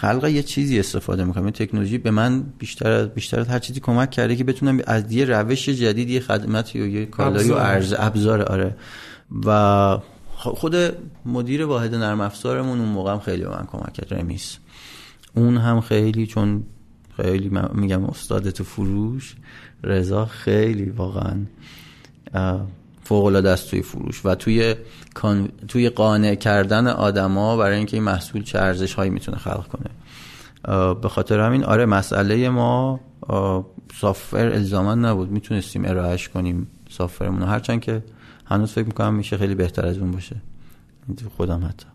Speaker 1: خلق یه چیزی استفاده می‌کنم. این تکنولوژی به من بیشتر از بیشتر از هر چیزی کمک کرده که بتونم از یه روش جدید یه خدمتی و یه کالایی و. ارز ابزار آره. و خود مدیر واحد نرم افزارمون اون موقع هم خیلی به من کمک کرد رمیس. اون هم خیلی چون خیلی میگم استاد تو فروش رضا خیلی واقعا فوق العاده است توی فروش و توی کان... توی قانع کردن آدما برای اینکه این محصول چه ارزش هایی می‌تونه خلق کنه. به خاطر همین آره مسئله ما سافر الزاما نبود. می‌تونستیم ارائهش کنیم سافرمون. هرچند که هنوز فکر می‌کنم میشه خیلی بهتر از اون باشه. این تو خودم حتی.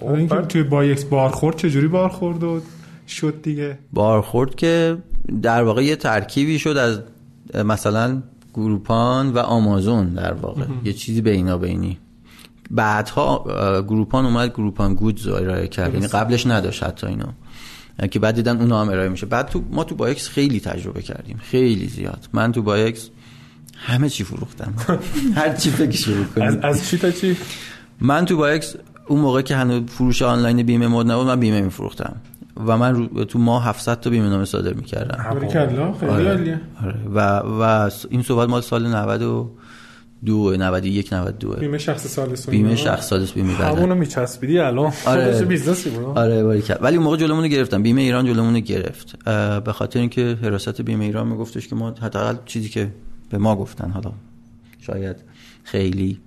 Speaker 3: حالا اینکه توی بایکس بارخورد چجوری بارخورد و شد دیگه؟
Speaker 1: بارخورد که در واقع یه ترکیبی شد از مثلا Groupon و آمازون در واقع. یه چیزی بینابینی بعدها اه، Groupon اومد Groupon Goods رو ارائه کرد. یعنی قبلش نداشت حتی اینو. اه، که بعد دیدن اونها هم ارائه میشه. بعد تو ما تو بایکس خیلی تجربه کردیم. خیلی زیاد. من تو بایکس همه چی فروختم. هر چی فکرش رو
Speaker 2: از,
Speaker 1: کنید
Speaker 2: از چی تا چی؟
Speaker 1: من تو بایکس اون موقع که هنوز فروش آنلاین بیمه مد نبود من بیمه میفروختم. و من رو- تو ماه 700 تا بیمه نامه صادر می‌کردم.
Speaker 3: باریکلا خیلی عالیه.
Speaker 1: آره. و و این صحبت مال سال 92 91 92
Speaker 3: بیمه شخص ثالث و
Speaker 1: بیمه. شخص ثالث بیمه بدنه.
Speaker 2: همونو میچسبیدی الان.
Speaker 1: آره.
Speaker 2: business ی بود.
Speaker 1: آره ولی اون موقع جلومون رو گرفتم. بیمه ایران جلومون رو گرفت به خاطر اینکه حراست بیمه ایران میگفتش که ما حداقل چیزی که به ما گفتن حالا شاید خیلی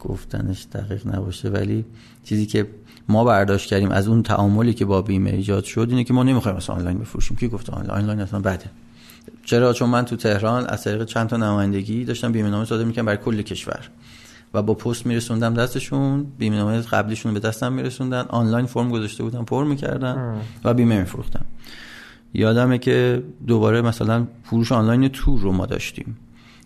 Speaker 1: گفتنش دقیق نباشه ولی چیزی که ما برداشت کردیم از اون تعاملی که با بیمه ایجاد شد اینه که ما نمی‌خوایم مثلا آنلاین بفروشیم. کی گفت آنلاین؟ آنلاین اصلا بده. چرا؟ چون من تو تهران از طریق چند تا نمایندگی داشتم بیمه نامه صادر می‌کنم برای کل کشور. و با پست میرسوندم دستشون بیمه نامه قبلیشون به دستم میرسوندن آنلاین فرم گذاشته بودم پر می‌کردم و بیمه میفروختم. یادمه که دوباره مثلا فروش آنلاین تور رو ما داشتیم.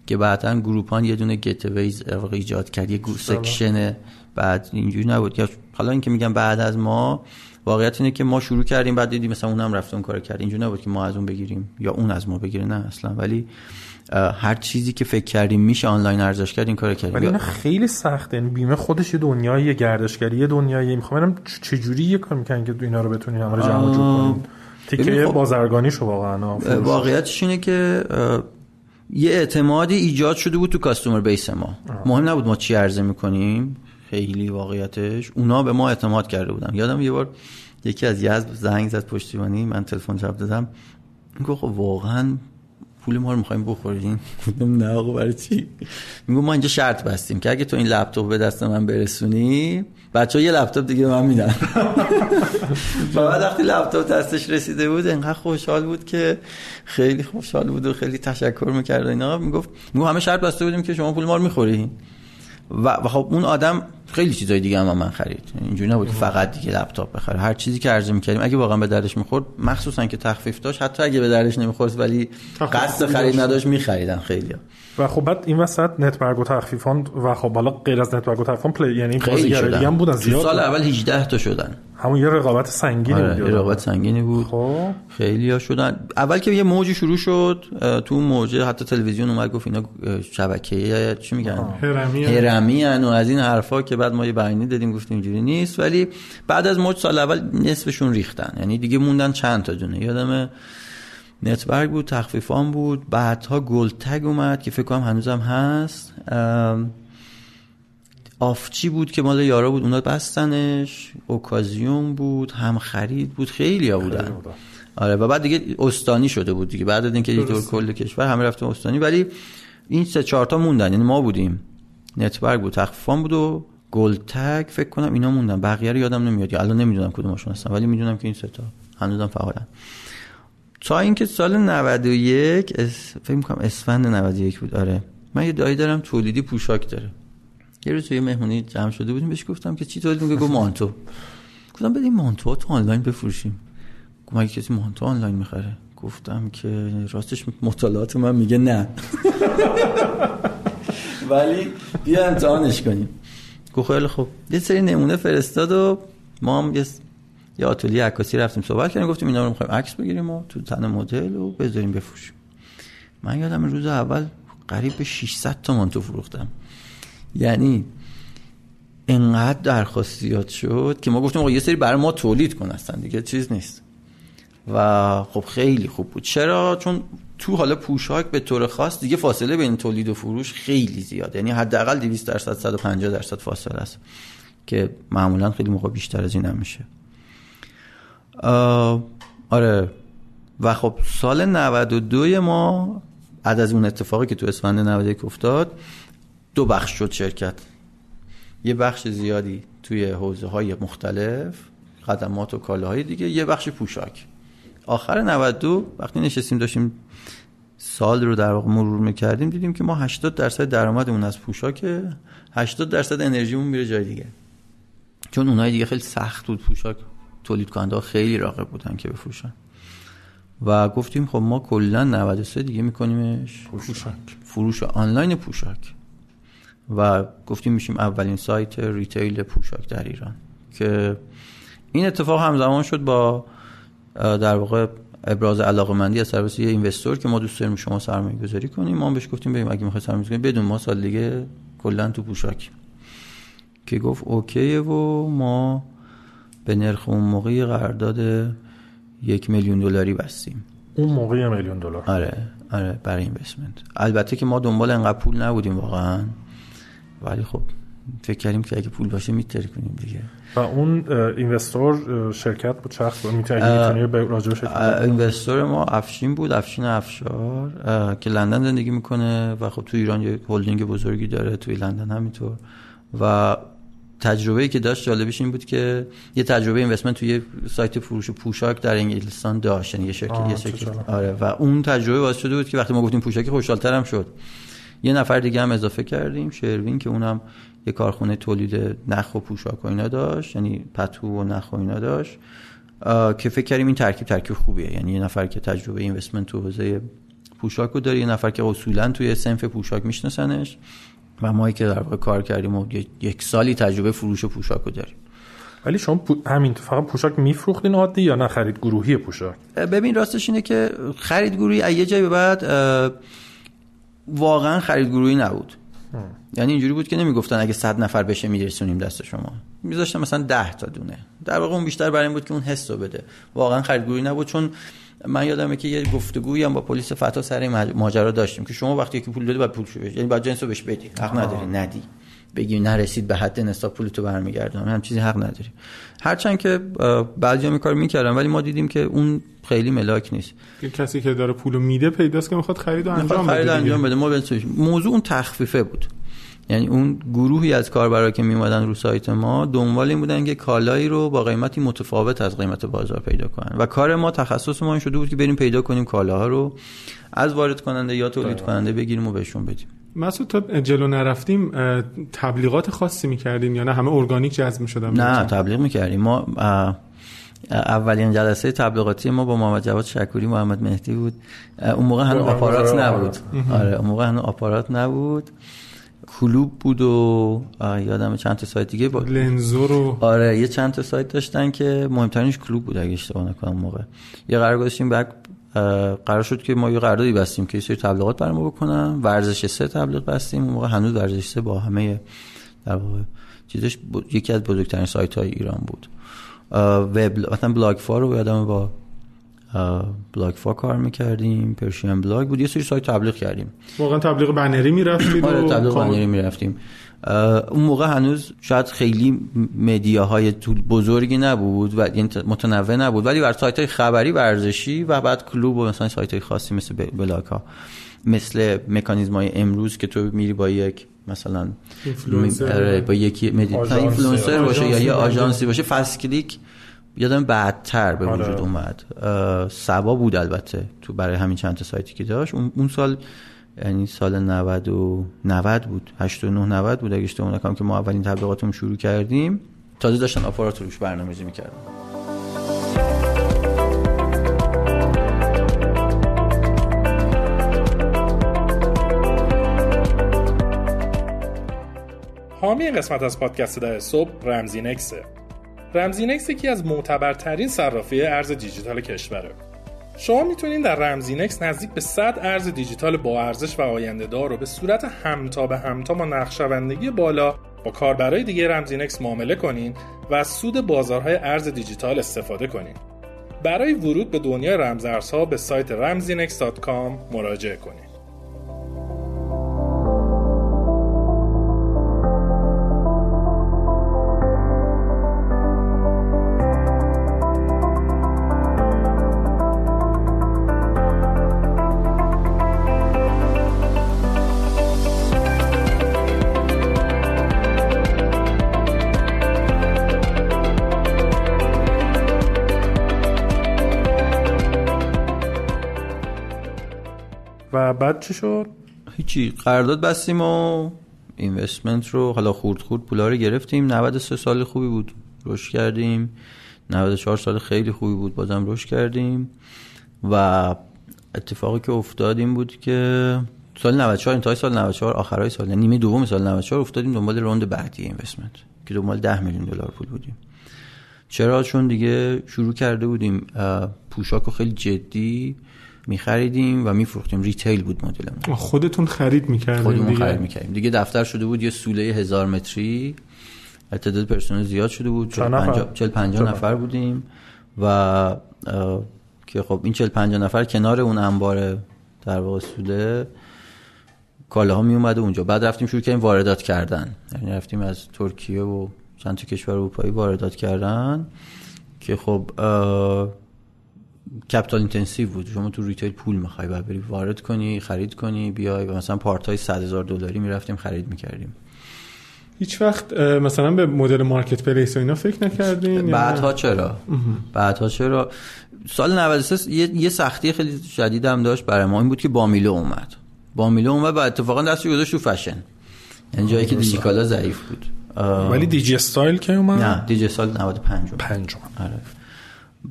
Speaker 1: که بعدا Groupon یه دونه Getaways ایجاد کرد یه group section بعد اینجوری نبود یا حالا اینکه میگم بعد از ما واقعیت اینه که ما شروع کردیم بعد دیدیم مثلا اونم رفت اون کار کرد. اینجوری نبود که ما از اون بگیریم یا اون از ما بگیره نه اصلا. ولی هر چیزی که فکر کردیم میشه آنلاین عرضش کرد این کار کردیم.
Speaker 2: ولی اینا خیلی سخته. یعنی بیمه خودش یه دنیای گردشگری یه دنیایی می‌خوام ببینم چ- چجوری یه کار می‌کنن که اینا رو بتونین همه رو جمع جور کنین؟ تیکه
Speaker 1: خب-
Speaker 2: بازرگانیشو واقعا.
Speaker 1: واقعیتش اینه که یه اعتمادی ایجاد شده بود تو کاستومر بیس ما. مهم نبود ما چی عرضه می‌کنیم. خیلی واقعیتش. اونا به ما اعتماد کرده بودن. یادم یه بار یکی از یزد زنگ زد پشتیبانی. من تلفن جواب دادم. میگه خب واقعا پول ما رو می‌خوایم بخورین گفتم نه آقا برای چی؟ میگه ما اینجا شرط بستیم که اگه تو این لپتاپ به دست من برسونی بچه یه لپتاپ دیگه به من میدن. و بعد وقتی لپتاپ دستش رسیده بود انقدر خوشحال بود که خیلی خوشحال بود و خیلی تشکر می‌کرد و اینا. می‌گفت می‌گفت همه شرط بسته بودیم که شما پول ما رو می‌خوری. و و خب اون آدم خیلی چیزای دیگه هم, من خرید. اینجوری نبود که فقط دیگه لپتاپ بخره. هر چیزی که عرضه می‌کردیم اگه واقعا به دردش می‌خورد مخصوصا که تخفیف داشت حتی اگه به دردش نمی‌خورد ولی قصد خرید نداشت میخریدن خیلی
Speaker 2: و خب بعد این وسط نتبرگ و تخفیفان و خب حالا غیر از نتبرگ و تخفیفان player یعنی بازیگرای دیگه هم بودن زیاد.
Speaker 1: سال. اول 18 تا شدن.
Speaker 2: همون یه رقابت سنگینی
Speaker 1: آره
Speaker 2: بود.
Speaker 1: رقابت سنگینی بود.
Speaker 2: خب.
Speaker 1: خیلی ها شدن. اول که یه موجی شروع شد تو اون موجه حتی تلویزیون اومد گفت اینا شبکه چی میگن؟
Speaker 3: هرمی.
Speaker 1: هرمی و از این حرفا که بعد ما یه بیانیه دادیم گفتیم اینجوری نیست. ولی بعد از موج سال اول نصفشون ریختن. یعنی دیگه موندن چند تا دونه یادم نتبرگ بود تخفیفان بود بعدها گل تگ اومد که فکر کنم هنوزم هست. آفچی بود که مال یارا بود اونا بستنش. اوکازیون بود هم خرید بود خیلی ها بودن. آره و بعد دیگه استانی شده بود دیگه. بعد اینکه یه طور کل کشور همه رفتن استانی. ولی این سه چهار تا موندن. یعنی ما بودیم. نتبرگ بود تخفیفان بود و گلتگ فکر کنم اینا موندن. بقیه رو یادم نمیاد. یا الان نمی‌دونم کدومشون هستن ولی می‌دونم که این سه تا. هنوزم فعالن. تا اینکه سال 91 اس... فکر می‌کنم اسفند 91 بود. آره. من یه دایی دارم تولیدی پوشاک داره. یه روز توی مهمونی جمع شده بودیم بهش گفتم که چی تولید میگه گفت مانتو. گفتم بدیم مانتو تو آنلاین بفروشیم. گفت مگه کسی مانتو آنلاین می‌خره؟ گفتم که راستش مطالعات من میگه نه. ولی بیا امتحانش کنیم. گفت خیلی خب یه سری نمونه فرستاد و ما هم یه یه آتلیه عکاسی رفتیم صحبت کردیم گفتیم اینا رو می‌خوایم عکس بگیریم و تو تن مدل و بذاریم بفروشیم. من یادم روز اول قریب به 600 تا مانتو فروختم. یعنی انقدر درخواستیات شد که ما گفتیم آقا یه سری برای ما تولید کن هستن دیگه چیز نیست. و خب خیلی خوب بود. چرا؟ چون تو حالا پوشاک به طور خاص دیگه فاصله بین تولید و فروش خیلی زیاد. یعنی حداقل 200 درصد 150 درصد فاصله است که معمولا خیلی موقع بیشتر از این هم میشه. آره. و خب سال 92 ما بعد از اون اتفاقی که تو اسفند 91 افتاد دو بخش شد شرکت. یه بخش زیادی توی حوزه های مختلف خدمات و کالاهای دیگه یه بخش پوشاک. آخر 92 وقتی نشستیم داشتیم سال رو در واقع مرور می‌کردیم دیدیم که ما 80 درصد درآمدمون از پوشاک 80 درصد انرژیمون میره جای دیگه. چون اونای دیگه خیلی سخت بود پوشاک تولید کننده خیلی راقب بودن که بفروشن. و گفتیم خب ما کلا 93 دیگه میکنیمش
Speaker 2: پوشاک.
Speaker 1: فروش آنلاین پوشاک. و گفتیم میشیم اولین سایت ریتیل پوشاک در ایران. که این اتفاق همزمان شد با در واقع ابراز علاقه مندی از طرف یه اینوستور که ما دوست داریم شما سرمایه گذاری کنیم ما هم بهش گفتیم بریم اگه می‌خوای سرمایه گذاری بدون ما سال دیگه کلا تو پوشاک. که گفت اوکیه و ما به نرخ اون موقع یه قرارداد یک میلیون دلاری بستیم.
Speaker 2: اون موقع یه میلیون دلار.
Speaker 1: آره آره برای اینوستمنت. البته که ما دنبال انقدر پول نبودیم واقعا. ولی خب فکر کردیم که اگه پول باشه میتره کنیم دیگه.
Speaker 2: و اون اینوستور شرکت بود شخص بود می‌تونی به راجع
Speaker 1: اینوستور ما افشین بود افشین افشار که لندن زندگی می‌کنه و خب تو ایران یه هلدینگ بزرگی داره توی لندن همینطور. و تجربه که داشت جالبش این بود که یه تجربه اینوستمنت توی یه سایت فروش پوشاک در انگلستان داشت یعنی یه شرکت یه شرکت. آره و اون تجربه باعث شده بود که وقتی ما گفتیم پوشاکی خوشحال‌تر هم شد. یه نفر دیگه هم اضافه کردیم شروین که اونم یه کارخونه تولید نخ و پوشاک و اینا داشت یعنی پتو و نخ و اینا داشت. که فکر کردیم این ترکیب ترکیب خوبیه. یعنی یه نفر که تجربه اینوستمنت تو حوزه پوشاک رو داره یه نفر که اصولا توی سنف پوشاک میشناسنش و ما که در واقع کار کردیم و یک- سالی تجربه فروش پوشاک رو داریم.
Speaker 2: ولی شما پو... همین فقط پوشاک میفروختین عادی یا نه؟ خرید گروهی پوشاک؟
Speaker 1: ببین راستش اینه که خرید گروهی از یه جایی به بعد واقعا خرید گروهی نبود. یعنی اینجوری بود که نمی‌گفتن اگه صد نفر بشه میرسونیم دست شما. میذاشتن مثلا ده تا دونه. در واقع اون بیشتر برای این بود که اون حس رو بده. واقعا خرید گروهی نبود چون من یادمه که یه گفتگویی هم با پلیس فتا سر ماجرا داشتیم که شما وقتی که پول دادی باید پولشو بدی یعنی باید جنسو بهش بدی. حق نداری ندی. بگی نرسید به حد نصاب پولتو برمیگردون هم چیزی حق نداری هرچند که بعضی این کار می‌کردن ولی ما دیدیم که اون خیلی ملاک نیست.
Speaker 3: کسی که داره پولو میده پیداست که می‌خواد خرید و انجام
Speaker 1: خرید
Speaker 3: بده
Speaker 1: انجام. بده. ما. موضوع اون تخفیفه بود. یعنی اون گروهی از کاربرا که میومدن رو سایت ما دنبال این بودن که کالایی رو با قیمتی متفاوت از قیمت بازار پیدا کنن. و کار ما تخصص ما این شده بود که بریم پیدا کنیم کالاها رو از وارد کننده یا تولید کننده بگیریم و بهشون بدیم.
Speaker 3: مسعود تا جلو نرفتیم تبلیغات خاصی می‌کردین یا نه؟ همه ارگانیک جذب می‌شدن؟
Speaker 1: نه تبلیغ می‌کردیم. ما اولین جلسه تبلیغاتی ما با محمد جواد شکوری محمد مهدی بود. اون موقع هنوز آپارات. نبود. آره اون موقع هنوز آپارات نبود. کلوب بود و یادم چند تا سایت دیگه با
Speaker 3: لنزو رو.
Speaker 1: آره یه چند تا سایت داشتن که مهمترینش کلوب بود اگه اشتباه نکنم موقع. یه قرار گذاشتیم بعد قرار شد که ما یه قراردادی بستیم که یه سری تبلیغات برای ما بکنن. ورزش سه تبلیغ بستیم. اون موقع هنوز ورزش سه با همه در واقع چیزش ب- یکی از بزرگترین سایت های ایران بود. وب مثلا بلاگ فا رو یادم با بلاگ فا کار می‌کردیم. پرشین بلاگ بود. یه سری سایت تبلیغ کردیم.
Speaker 3: واقعا تبلیغ بنری می‌رفتید
Speaker 1: آره تبلیغ
Speaker 3: کام-
Speaker 1: بنری می‌رفتیم. اون موقع هنوز شاید خیلی media های طول بزرگی نبود و یعنی متنوع نبود ولی بر سایت های خبری ورزشی و بعد کلوب و مثلا سایت های خاصی مثل بلاگ ها مثل مکانیزم های امروز که تو میری با یک مثلا. آره، با یکی. اینفلوئنسر باشه یا یه. آژانسی باشه فست کلیک یادم بعدتر به
Speaker 2: آره.
Speaker 1: وجود اومد سبا بود البته تو برای همین چند تا سایتی که داشت اون سال یعنی سال 90 و 90 بود 89 90 بود اگه اشتباه نکنم که ما اولین تبلیغاتمون شروع کردیم. تازه داشتن آپارات روش برنامه‌ریزی می‌کردن.
Speaker 2: حامی قسمت از پادکست در صبح رمزی نکسه رمزی یکی از معتبرترین صرافی ارز دیجیتال کشوره. شما می‌تونید در رمزی نکس نزدیک به 100 ارز دیجیتال با ارزش و آینده دار رو به صورت همتا به همتا با نقشبندگی بالا با کاربرای دیگه رمزی نکس معامله کنین و از سود بازارهای ارز دیجیتال استفاده کنین. برای ورود به دنیای رمزارزها به سایت ramzinex.com مراجعه کنید. چی شد؟
Speaker 1: هیچی. قرارداد بستیم و اینوستمنت رو حالا خورد خورد پولا رو گرفتیم. 93 سال خوبی بود. رشد کردیم. 94 سال خیلی خوبی بود. بازم رشد کردیم. و اتفاقی که افتاد این بود که سال 94 انتهای سال 94 آخرای سال یعنی نیمه دوم سال 94 افتادیم دنبال روند بعدی اینوستمنت که دنبال 10 میلیون دلار پول بودیم. چرا؟ چون دیگه شروع کرده بودیم پوشاک رو خیلی جدی میخریدیم و میفروختیم. ریتیل بود مدلمون.
Speaker 3: خودتون خرید می‌کردین
Speaker 1: خودمون
Speaker 3: دیگه.
Speaker 1: خرید می‌کردیم. دیگه دفتر شده بود یه سوله هزار متری. تعداد پرسنل زیاد شده بود.
Speaker 2: چند نفر؟
Speaker 1: 40 50
Speaker 2: چند
Speaker 1: نفر بودیم و که خب این 40 50 نفر کنار اون انبار در واقع سوله کالاها می اومده اونجا. بعد رفتیم شروع کردیم واردات کردن. یعنی رفتیم از ترکیه و چند تا کشور اروپایی واردات کردن که خب capital intensive بود. شما تو retail پول می‌خوای بعد بری وارد کنی خرید کنی بیای. و مثلا پارت های 100 هزار دلاری می‌رفتیم خرید می‌کردیم.
Speaker 3: هیچ وقت مثلا به مدل marketplace و اینا فکر نکردین؟
Speaker 1: بعدها چرا؟ بعدها چرا؟ سال 93 یه, یه سختی خیلی شدید هم داشت برای ما این بود که بامیلو اومد. بامیلو اومد و اتفاقا دستش گذاشت تو فشن. یعنی جایی که دیجیکالا ضعیف بود.
Speaker 2: ولی دیجی استایل که اومد؟
Speaker 1: نه دیجی سال 95 اومد.
Speaker 2: پنجم.
Speaker 1: آره.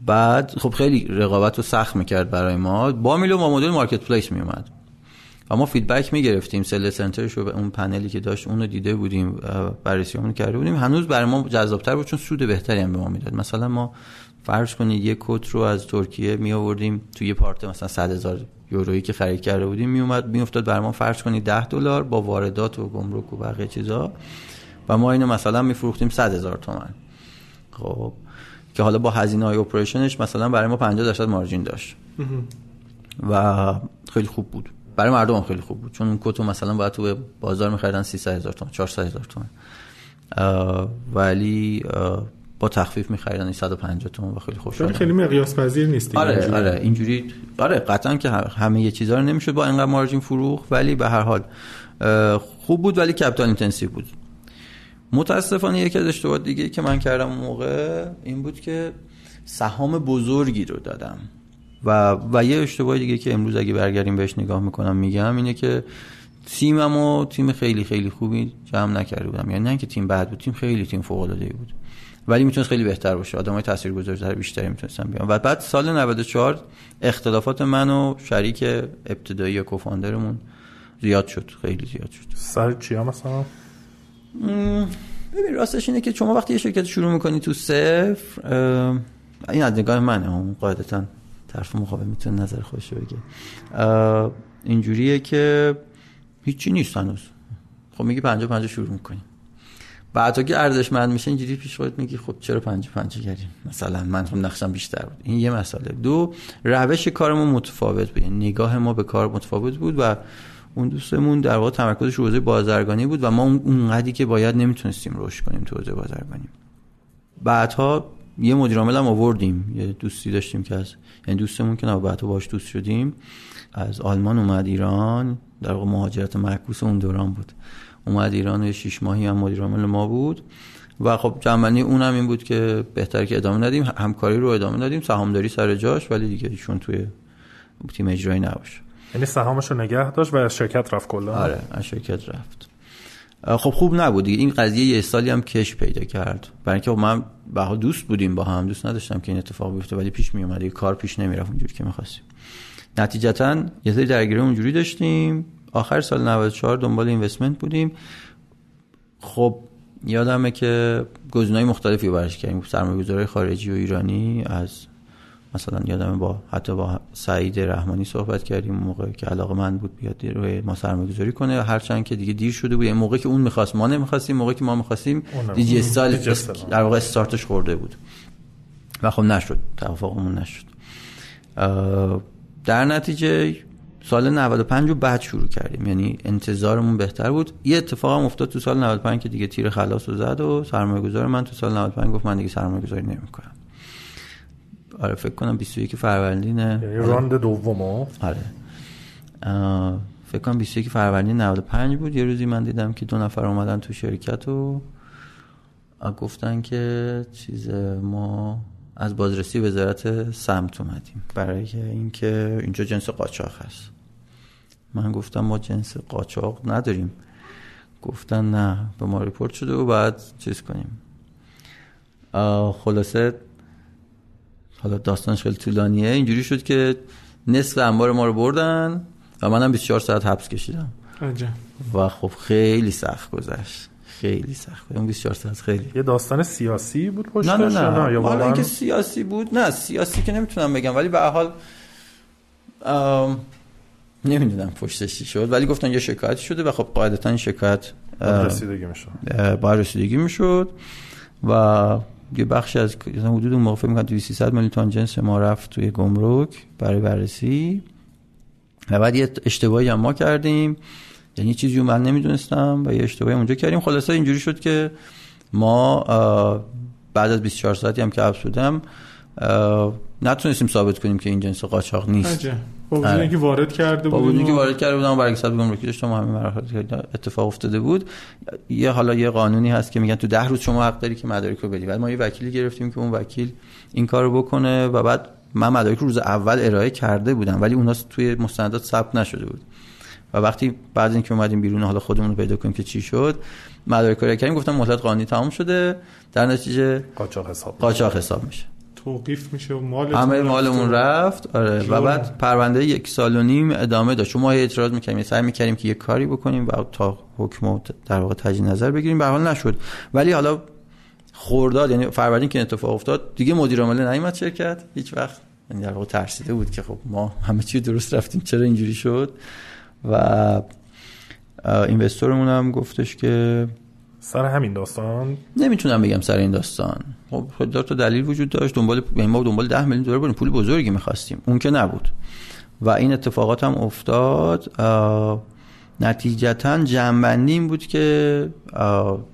Speaker 1: بعد خب خیلی رقابت رو سخت می‌کرد برای ما. بامیلو با مدل marketplace میومد و ما feedback می‌گرفتیم. seller center ش رو اون پنلی که داشت اون رو دیده بودیم بررسی اون کرده بودیم. هنوز برای ما جذابتر بود چون سود بهتری هم به ما می‌داد. مثلا ما فرض کنید یه کت رو از ترکیه می آوردیم توی یه پارت مثلا 100 هزار یورویی که خرید کرده بودیم می اومد می افتاد برای ما. فرض کنید 10 دلار با واردات و گمرک و بقیه چیزا. و ما اینو مثلا میفروختیم 100 هزار تومن خب که حالا با هزینه های اپریشنش مثلا برای ما 50 درصد مارجین داشت. و خیلی خوب بود. برای مردم خیلی خوب بود. چون اون کتو مثلا باید تو بازار میخریدن 300 هزار تومن 400 هزار تومن اه، ولی با تخفیف میخریدن 150 تومن و خیلی شد
Speaker 3: خیلی مقیاس پذیر نیست دیگه
Speaker 1: آره
Speaker 3: اینجوری.
Speaker 1: آره اینجوری آره قطعا که همه یه چیزا رو نمی‌شد با اینقدر margin فروخت ولی به هر حال خوب بود ولی capital intensive بود. متاسفانه یکی از اشتباهات دیگه که من کردم اون موقع این بود که سهام بزرگی رو دادم. و و یه اشتباه دیگه که امروز اگه برگردیم بهش نگاه می‌کنم میگم اینه که تیمم و تیم خیلی خیلی خوبی جمع نکرده بودم. یعنی نه اینکه تیم بد بود تیم خیلی تیم فوق العاده بود. ولی می‌تونست خیلی بهتر باشه. آدمای تاثیرگذارتر بیشتری می‌تونستن بیان. و بعد سال 94 اختلافات من و شریک ابتدایی یا کوفاندرمون زیاد شد. خیلی زیاد شد.
Speaker 2: سر چیا مثلا؟
Speaker 1: ببین راستش اینه که شما وقتی یه شرکت شروع می‌کنی تو صفر این از نگاه منه. هم قاعدتا طرف مقابل می‌تونه نظر خودش رو بگه. اینجوریه که هیچی نیست هنوز. خب میگی پنجا پنجا شروع می‌کنی. بعد که ارزشمند میشه اینجوری پیش خودت میگی خب چرا پنجا پنجا کردیم؟ مثلا من خب نقشم بیشتر بود. این یه مسئله. دو روش کارمون متفاوت بود. یعنی نگاه ما به کار متفاوت بود و اون دوستمون در واقع تمرکزش رو حوزه بازرگانی بود و ما اون اون قدری که باید نمی‌تونستیم رشد کنیم تو حوزه بازرگانی. بعدها یه مدیر عامل هم آوردیم. یه دوستی داشتیم که از یعنی دوستمون که بعدها باش دوست شدیم. از آلمان اومد ایران. در واقع مهاجرت معکوس اون دوران بود. اومد ایران و شیش ماهی هم مدیر عامل ما بود. و خب جنبندی اونم این بود که بهتر که ادامه ندیم. همکاری رو ادامه ندیم. سهامداری سر جاش ولی دیگه ایشون توی تیم اجرایی نباشه.
Speaker 2: یعنی سهامش رو نگه داشت و از شرکت رفت کلا.
Speaker 1: آره از شرکت رفت. خب خوب نبود دیگه. این قضیه یه سالی هم کش پیدا کرد. برای اینکه خب من به دوست بودیم با هم دوست نداشتم که این اتفاق بیفته ولی پیش می اومد. کار پیش نمی‌رفت اونجوری که می‌خواستیم. نتیجتا یه سری درگیری اونجوری داشتیم. آخر سال 94 دنبال اینوستمنت بودیم. خب یادمه که گزینه‌های مختلفی برش کردیم. سرمایه‌گذارای خارجی و ایرانی از مثلا یادم با حتی با سعید رحمانی صحبت کردیم موقع که علاقه من بود بیاد روی ما سرمایه گذاری کنه. هرچند که دیگه دیر شده بود این موقع که اون می‌خواست ما نمی‌خواستیم موقعی که ما می‌خواستیم دیجی استال. در واقع استارتش خورده بود. و خب نشد توافقمون نشد. در نتیجه سال 95 رو بعد شروع کردیم. یعنی انتظارمون بهتر بود. یه اتفاق هم افتاد تو سال 95 که دیگه تیر خلاص رو زد و سرمایه گذار من تو سال 95 گفت من دیگه سرمایه گذاری نمی کنم آره فکر کنم 21 فروردین
Speaker 2: یعنی راند دومو
Speaker 1: آره. فکر کنم 21 فروردین 95 بود. یه روزی من دیدم که دو نفر اومدن تو شرکت و گفتن که چیز ما از بازرسی وزارت سمت اومدیم. برای اینکه اینجا جنس قاچاق هست. من گفتم ما جنس قاچاق نداریم. گفتن نه به ما ریپورت شده و بعد چیز کنیم. خلاصه حالا داستانش خیلی طولانیه. اینجوری شد که نصف انبار ما رو بردن و منم 24 ساعت حبس کشیدم.
Speaker 3: عجب.
Speaker 1: و خب خیلی سخت گذشت. خیلی سخت. بود اون 24 ساعت خیلی.
Speaker 2: یه داستان سیاسی بود پشتش
Speaker 1: نه نه
Speaker 2: یا
Speaker 1: نه؟
Speaker 2: یا
Speaker 1: حالا اینکه سیاسی بود نه. سیاسی که نمی‌تونم بگم. ولی به هر حال ام، نمی‌دونم پشتش چی شد. ولی گفتن یه شکایت شده و خب قاعدتا این شکایت اه،
Speaker 2: رسیدگی میشه
Speaker 1: اه، باید رسیدگی می‌شد. و یه بخشی از حدود اون موقع می‌کنم 200 میلیون تومان جنس ما رفت توی گمرک برای بررسی. و بعد یه اشتباهی هم ما کردیم. یعنی چیزی من نمی‌دونستم و یه اشتباهی اونجا کردیم. خلاصه اینجوری شد که ما بعد از 24 ساعتی هم که حبس بودم نتونستیم ثابت کنیم که این جنس قاچاق نیست.
Speaker 3: عجب. با
Speaker 1: آره.
Speaker 3: اینکه وارد کرده
Speaker 1: با
Speaker 3: بود.
Speaker 1: وجودی که
Speaker 3: و-
Speaker 1: وارد کرده بودم برای حساب گمرکی داشتم همین مراحل که اتفاق افتاده بود. یه حالا یه قانونی هست که میگن تو ده روز شما حق داری که مدارک رو بدی. بعد ما یه وکیلی گرفتیم که اون وکیل این کارو بکنه و بعد من مدارک رو روز اول ارائه کرده بودم ولی اونها توی مستندات ثبت نشده بود. و وقتی بعد اینکه اومدیم بیرون حالا خودمون رو پیدا کنیم که چی شد مدارک رو کردیم گفتم مهلت قانونی تمام شده. در نتیجه
Speaker 2: قاچاق حساب
Speaker 1: قاچاق حساب میشه.
Speaker 3: توقیف میشه و مال
Speaker 1: همه مالمون رفت. آره و. بعد پرونده یک سال و نیم ادامه داشت. چون ما اعتراض می‌کردیم سعی می‌کردیم که یه کاری بکنیم و تا حکم در واقع تجدید نظر بگیریم. به حال نشد. ولی حالا خورداد یعنی فروردین که اتفاق افتاد دیگه مدیر عامل نیومد شرکت. هیچ وقت یعنی در واقع ترسیده بود که خب ما همه چی درست رفتیم. چرا اینجوری شد؟ و اینوستورمون هم گفتش که
Speaker 2: سر همین داستان؟
Speaker 1: نمی‌تونم بگم سر این داستان. خب هزار تا دلیل وجود داشت دنبال یعنی ما دنبال 10 میلیون دلار بودیم پول بزرگی می‌خواستیم. اون که نبود. و این اتفاقات هم افتاد نتیجتا جنبندی این بود که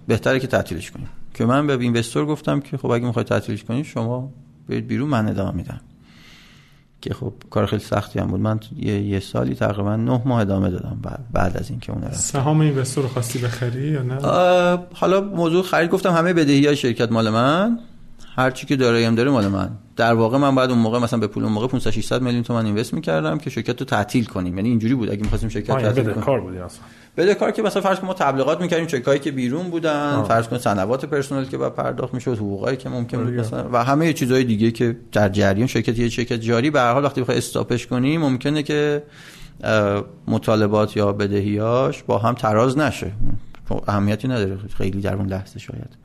Speaker 1: بهتره که تعطیلش کنیم. که من به اینوستور گفتم که خب اگه می‌خواید تعطیلش کنید شما برید بیرون من ادامه میدم. که خب کار خیلی سختی هم بود. من تو یه, یه سالی تقریبا نه ماه ادامه دادم بعد, بعد از اینکه اون رفت.
Speaker 3: سهام اینوستور رو خواستی بخری یا نه؟
Speaker 1: حالا موضوع خرید گفتم همه بدهی های شرکت مال من. هر چی که داراییم داره مال من. در واقع من بعد اون موقع مثلا به پول اون موقع 500 600 میلیون تومان اینوست می‌کردم که شرکت رو تعطیل کنیم. یعنی اینجوری بود. اگه می‌خواستیم شرکت
Speaker 2: یعنی
Speaker 1: تعطیل کنیم.
Speaker 2: کار بودی اصلا.
Speaker 1: بده کار که مثلا فرض کن ما تبلیغات می‌کردیم چکایی که بیرون بودن فرض کن سنوات پرسنل که بعد پرداخت می‌شد حقوقایی که ممکن بود مثلا و همه چیزهای دیگه که در جریان شرکت یه شرکت جاری. به هر حال وقتی بخوای استاپش کنی ممکنه که مطالبات یا بدهیاش با هم تراز نشه. اهمیتی نداره خیلی در اون لحظه شاید.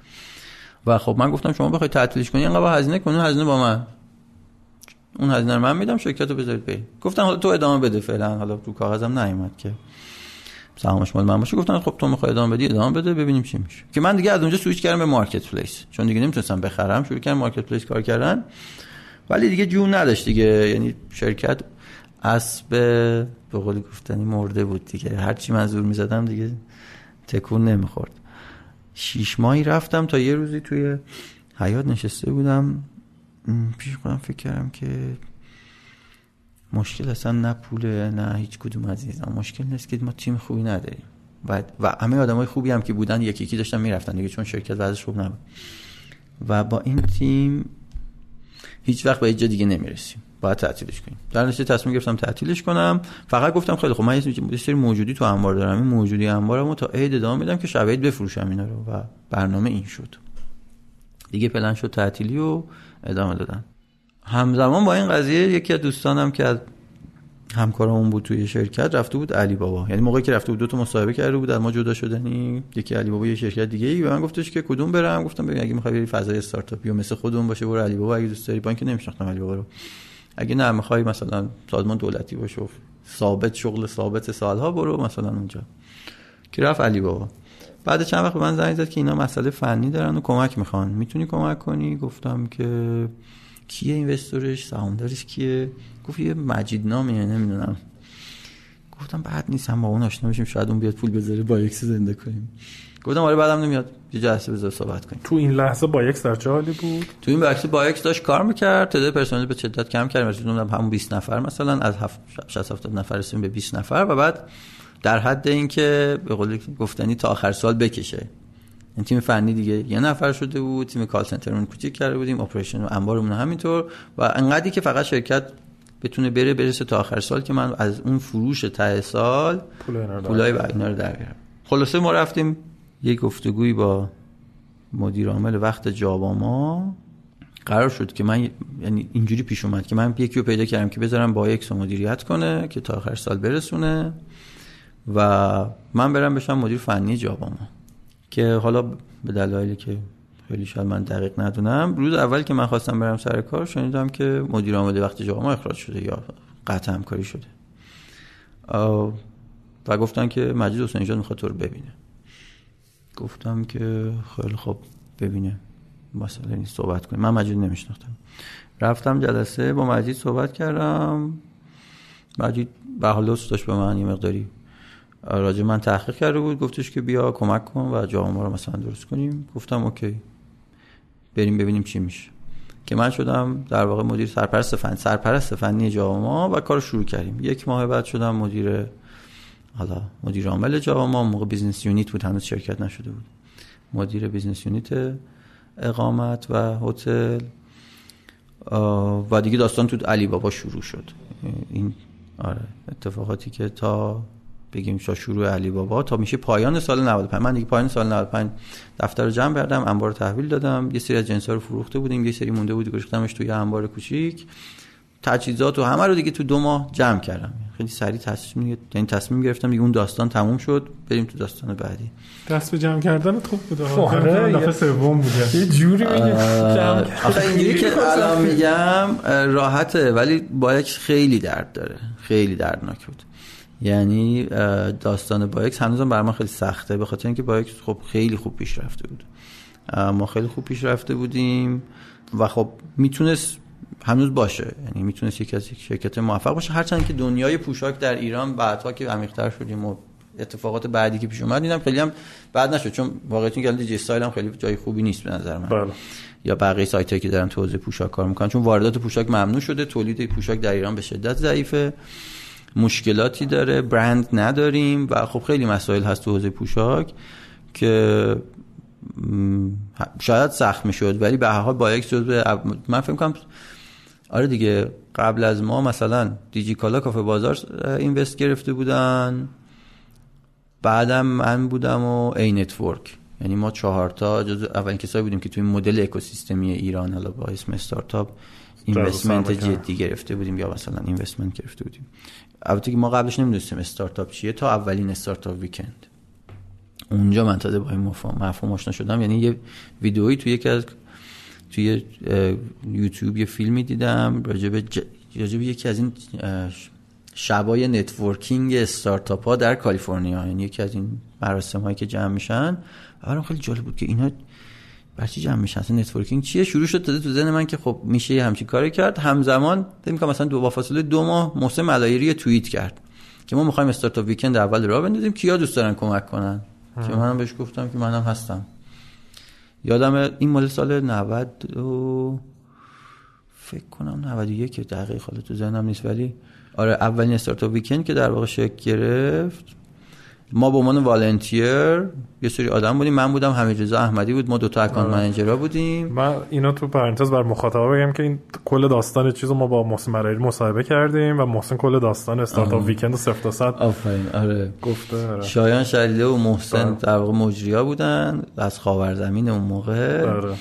Speaker 1: و خب من گفتم شما بخواید تعطیلش کنی اینقدر هزینه کنی هزینه با من. اون هزینه رو من میدم شرکت رو بذارید برید گفتم حالا تو ادامه بده فعلا حالا رو کاغذم نیومد که. سهامش مال من باشه گفتن خب تو می‌خوای ادامه بدی ادامه بده ببینیم چی میشه. که من دیگه از اونجا سویچ کردم به marketplace چون دیگه نمی‌تونستم بخرم شروع کردم marketplace کار کردن. ولی دیگه جون نداشت دیگه. یعنی شرکت اسب به قول گفتنی مرده بود دیگه. هر چی من زور می‌زدم دیگه تکون نمی‌خورد. شیش ماهی رفتم تا یه روزی توی حیاط نشسته بودم. پیش خودم فکر کردم که مشکل اصلا نه پوله نه هیچ کدوم از اینا مشکل نیست که ما تیم خوبی نداریم. و, و همه آدمای خوبی هم که بودن یکی یکی داشتن می‌رفتن دیگه چون شرکت وضعش خوب نبود. و با این تیم هیچ وقت به هیچ جا دیگه نمی‌رسیم. باید تعطیلش کنیم. در نتیجه تصمیم گرفتم تعطیلش کنم. فقط گفتم خیلی خب من یه سری موجودی تو انبار دارم. این موجودی انبارمو تا عید ادامه میدم که شب عید بفروشم اینا رو. و برنامه این شد. دیگه پلن شد تعطیلی و ادامه دادن. همزمان با این قضیه یکی از دوستانم که از همکارمون بود توی شرکت رفته بود علی بابا. یعنی موقعی که رفته بود دو تا مصاحبه کرده بود از ما جدا شدنی. یکی علی بابا یه شرکت دیگه ای به من گفتش که کدوم برم؟ گفتم ببین اگه می‌خوای بری فضای استارتاپی و مثل خودمون باشه برو علی بابا. اگه دوست داری بانک نمیشناختم علی بابا رو. اگه نه می‌خوای مثلا سازمان دولتی باشه ثابت شغل ثابت سالها برو مثلا اونجا. که رفت علی بابا. بعد چند وقت به من زنگ زد که اینا مسئله فنی دارن و کمک می‌خوان. می‌تونی کمک کنی؟ گفتم که کیه investor ش سهامدارش کیه؟ گفت یه مجید نامیه نمی‌دونم. گفتم بد نیست با اون آشنا بشیم شاید اون بیاد پول بذاره بایکس زنده کنیم. گفتم آره بعدم نمیاد. یه جلسه بذار صحبت کنیم.
Speaker 2: تو این لحظه بایکس در چه حالی بود؟
Speaker 1: تو این بحث بایکس داشت کار می‌کرد تعداد پرسنل به شدت کم کردیم رسیدیم همون 20 نفر مثلا از 60 70 نفر رسیدیم به 20 نفر و بعد در حد اینکه به قول گفتنی تا آخر سال بکشه. این تیم فنی دیگه یه نفر شده بود تیم کال سنترمون کوچیک کرده بودیم اپریشن و انبارمون همینطور و انقدری که فقط شرکت بتونه بره برسه تا آخر سال که من از اون فروش ته سال پولای اینا رو در بیارم. خلاصه ما رفتیم یه گفتگویی با مدیر عامل وقت جاباما قرار شد که من یعنی اینجوری پیش اومد که من یکی رو پیدا کردم که بذارم با یک مدیریت کنه که تا آخر سال برسونه و من برم بشم مدیر فنی جاباما که حالا به دلایلی که خیلی شاید من دقیق ندونم روز اول که من خواستم برم سر کار شنیدم که مدیر عامل وقت جاباما اخراج شده یا قطع همکاری شده. و گفتن که مجید حسین جان می‌خواد تو رو ببینه. گفتم که خیلی خوب ببینه. مسئله نیست صحبت کنیم. من مجید نمیشناختم. رفتم جلسه با مجید صحبت کردم. مجید به حال داشت به من یه مقداری راجع من تحقیق کرده بود. گفتش که بیا کمک کن و جاباما رو مثلا درست کنیم. گفتم okay. بریم ببینیم چی میشه. که من شدم در واقع مدیر سرپرست فنی. سرپرست فنی جاباما و کار شروع کردیم. یک ماه بعد شدم مدیر حالا مدیر عامل جاباما موقع business unit بود. هنوز شرکت نشده بود. مدیر business unit اقامت و هتل. و دیگه داستان تو علی بابا شروع شد. این آره اتفاقاتی که تا بگیم تا شروع علی بابا تا میشه پایان سال 95 من دیگه پایان سال 95 دفتر رو جمع کردم انبار تحویل دادم. یه سری از جنسا رو فروخته بودیم یه سری مونده بود گذاشتمش توی انبار کوچیک. تجهیزات و همه رو دیگه تو دو ماه جمع کردم. خیلی سریع تصمیم یعنی تصمیم گرفتم دیگه اون داستان تموم شد بریم تو داستان بعدی.
Speaker 3: دست به جمع کردنت خوب بوده
Speaker 2: آره،
Speaker 3: دفعه
Speaker 2: یه-
Speaker 3: سوم بوده
Speaker 2: یه جوری میگه
Speaker 1: آخه اینجوری که الان میگم راحته ولی بایکس خیلی درد داره. خیلی دردناک بود. یعنی داستان بایکس هنوزم بر من خیلی سخته به خاطر اینکه بایکس خب خیلی خوب پیش رفته بود. ما خیلی خوب پیش رفته بودیم و خب می‌تونست هنوز باشه. یعنی می‌تونست یکی از شرکت موفق باشه. هرچند که دنیای پوشاک در ایران بعدها که عمیق‌تر شدیم و اتفاقات بعدی که پیش اومد دیدم خیلی هم بعد نشد. چون واقعیتون که دیجی استایل هم خیلی جای خوبی نیست به نظر من.
Speaker 2: بله.
Speaker 1: یا بقیه سایت هایی که دارن تو حوزه پوشاک کار می‌کنن. چون واردات پوشاک ممنوع شده تولید پوشاک در ایران به شدت ضعیفه. مشکلاتی داره برند نداریم و خب خیلی مسائل هست تو حوزه پوشاک که شاید سخت می‌شد ولی به هر حال با یک جزء من فکر کنم آره دیگه قبل از ما مثلا دیجی کالا کافه بازار invest گرفته بودن بعدم من بودم و ای نتورک. یعنی ما چهار تا جز اولین کسایی بودیم که توی مدل اکوسیستمی ایران حالا با اسم
Speaker 2: startup investment.
Speaker 1: جدی گرفته بودیم یا مثلا investment گرفته بودیم. البته که ما قبلش نمی‌دونستیم استارتاپ چیه تا اولین Startup Weekend. اونجا من تازه با این مفهوم مفهوم آشنا شدم. یعنی یه ویدئویی توی یکی از توی یوتیوب یه فیلمی دیدم راجب ج... راجب یکی از این شبای networking استارتاپ ها در کالیفرنیا. یعنی یکی از این مراسم هایی که جمع میشن. برام خیلی جالب بود که اینا برای چی جمع میشن. اصلا networking چیه؟ شروع شد تازه تو ذهن من که خب میشه یه همچین کاری کرد. همزمان فکر می‌کنم مثلا دو با فاصله دو ماه محسن ملایری توییت کرد که ما می‌خوایم Startup Weekend اول راه بندازیم کیا دوست دارن کمک کنن؟ که منم بهش گفتم که منم هستم. یادم این مال سال 90 و فکر کنم 91 که دقیق حالا تو ذهنم نیست ولی آره اولین استارتاپ ویکند که در واقع شکل گرفت. ما به عنوان والنتیر یه سری آدم بودیم. من بودم حمیدرضا احمدی بود. ما دو تا اکانت منیجرها بودیم.
Speaker 2: من اینا تو پرانتز بر مخاطبا بگم که این کل داستان چیزو ما با محسن مرایری مصاحبه کردیم و محسن کل داستان استارتاپ ویکند و صفر تا صد
Speaker 1: آفرین. آره.
Speaker 2: گفته آره.
Speaker 1: شایان شلیله و محسن
Speaker 2: بله.
Speaker 1: در واقع مجریا بودن. از خاورزمین اون موقع.
Speaker 2: آره.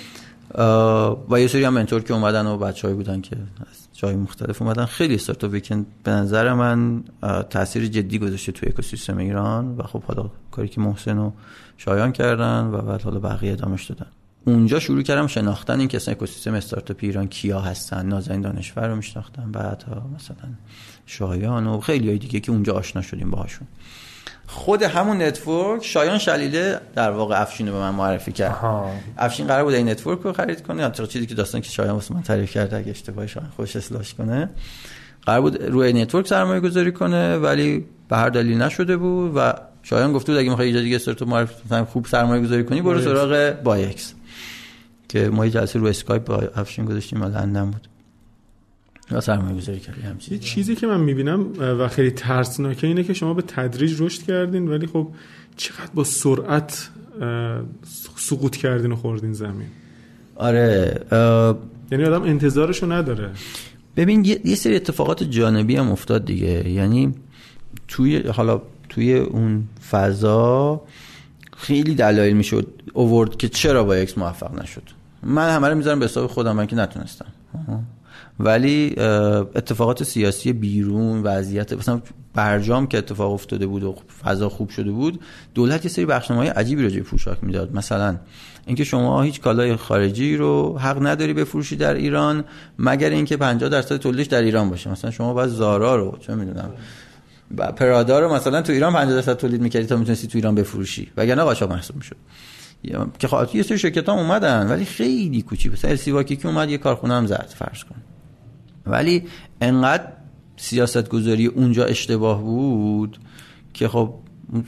Speaker 1: و یه سری هم mentor که اومدن و بچه‌ای بودن که از جای مختلف اومدن. خیلی Startup Weekend به نظر من تاثیر جدی گذاشته توی اکوسیستم ایران و خب حالا کاری که محسن و شایان کردن و بعد حالا بقیه ادامش دادن. اونجا شروع کردم شناختن این اصلا اکوسیستم استارتاپ ایران کیا هستن نازنین دانشور رو میشناختم بعدها مثلا شایان و خیلی های دیگه که اونجا آشنا شدیم باهاشون. خود همون ای نتورک شایان شلیله در واقع افشین رو به من معرفی کرد.
Speaker 2: آها.
Speaker 1: افشین قرار بود ای نتورک رو خرید کنه. یا چیزی که داستان که شایان واسه من تعریف کرده اگه اشتباهی شایان خودش اصلاحش کنه. قرار بود روی ای نتورک سرمایه گذاری کنه ولی به هر دلیل نشده بود و شایان گفته بود اگه می‌خوای یه دیگه استارتاپ معرفی خوب سرمایه گذاری کنی برو سراغ بایکس که ما یه جلسه رو اسکایپ با افشین گذاشتیم لندن بود. سرمایه گذاری کردی
Speaker 3: یه چیزی؟ که من می‌بینم و خیلی ترسناکه اینه که شما به تدریج رشد کردین ولی خب چقدر با سرعت سقوط کردین و خوردین زمین.
Speaker 1: آره
Speaker 3: یعنی آدم انتظارشو نداره.
Speaker 1: ببین یه, یه سری اتفاقات جانبی هم افتاد دیگه. یعنی توی حالا توی اون فضا خیلی دلایل می‌شد اوورد که چرا با اکس موفق نشد. من همه رو می‌ذارم به حساب خودم من که نتونستم. ولی اتفاقات سیاسی بیرون وضعیت مثلا برجام که اتفاق افتاده بود و فضا خوب شده بود دولت یه سری بخشنامه‌های عجیبی راجع پوشاک می‌داد. مثلا اینکه شما هیچ کالای خارجی رو حق نداری بفروشی در ایران مگر اینکه 50 درصد تولیدش در ایران باشه. مثلا شما باید زارا رو چه می‌دونم پرادا رو مثلا تو ایران 50 درصد تولید می‌کردی تا می‌تونستی تو ایران بفروشی. وگرنه قاچاق محسوب می‌شد. که خاطر یه سری شرکت ها اومدن ولی خیلی کوچیک. مثلا السیواکی که اومد یه کارخونه هم زد فرض کن. ولی انقدر سیاست گذاری اونجا اشتباه بود که خب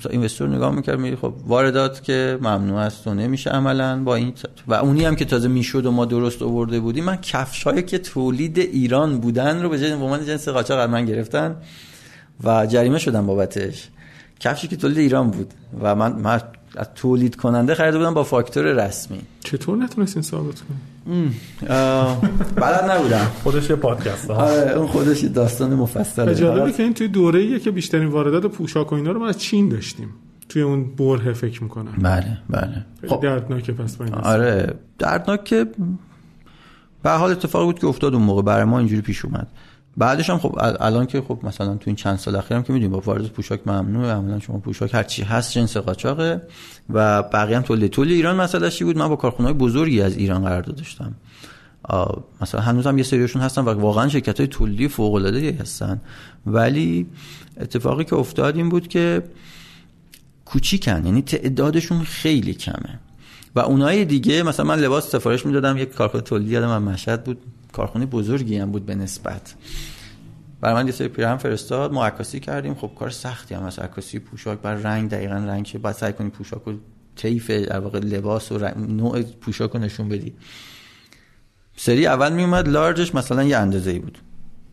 Speaker 1: اینوستور نگاه می‌کرد میگه خب واردات که ممنوع است و نمیشه عملا با این و اونی هم که تازه می‌شد و ما درست آورده بودیم من کفش هایی که تولید ایران بودن رو به جای عنوان جنس قاچاق من گرفتن و جریمه شدم بابتش. کفشی که تولید ایران بود و من, من از تولید کننده خریده بودم با فاکتور رسمی.
Speaker 3: چطور نتونستین ثابت کنین؟
Speaker 1: اه، بلد نبودم.
Speaker 2: خودش یه پادکست
Speaker 1: آره اون خودش یه داستان مفصله.
Speaker 3: جالبه که این توی دوره ایه که بیشترین واردات پوشاک و اینا رو ما از چین داشتیم. توی اون بره فکر می‌کنم.
Speaker 1: بله بله. خب.
Speaker 3: دردناکه پس با این حساب.
Speaker 1: آره دردناک به حال اتفاقی بود که افتاد اون موقع. برای ما اینجوری پیش اومد. بعدش هم خب ال- الان که خب مثلا تو این چند سال اخیرم که می‌دونیم با وارد پوشاک ممنوعه عملا شما پوشاک هر چی هست جنس قاچاقه و بقیه هم تولید تولید ایران مسئله چی بود؟ من با کارخونه‌های بزرگی از ایران قرارداد داشتم. مثلا هنوزم یه سریشون هستن و واقعا شرکت های تولیدی فوق العاده هستن. ولی اتفاقی که افتاد این بود که کوچیکن یعنی تعدادشون خیلی کمه. و اونای دیگه مثلا من لباس سفارش می‌دادم یک کارخونه تولیدی یادم مشهد بود. کارخونه بزرگی هم بود به نسبت. برای من یه سری پیرهن فرستاد ما کردیم. خب کار سختی هم از عکاسی پوشاک بر رنگ دقیقا رنگ چه بعد سعی کنی پوشاک و طیف در واقع لباس و رنگ- نوع پوشاک رو نشون بدی. سری اول میومد large ش مثلا یه اندازه ای بود.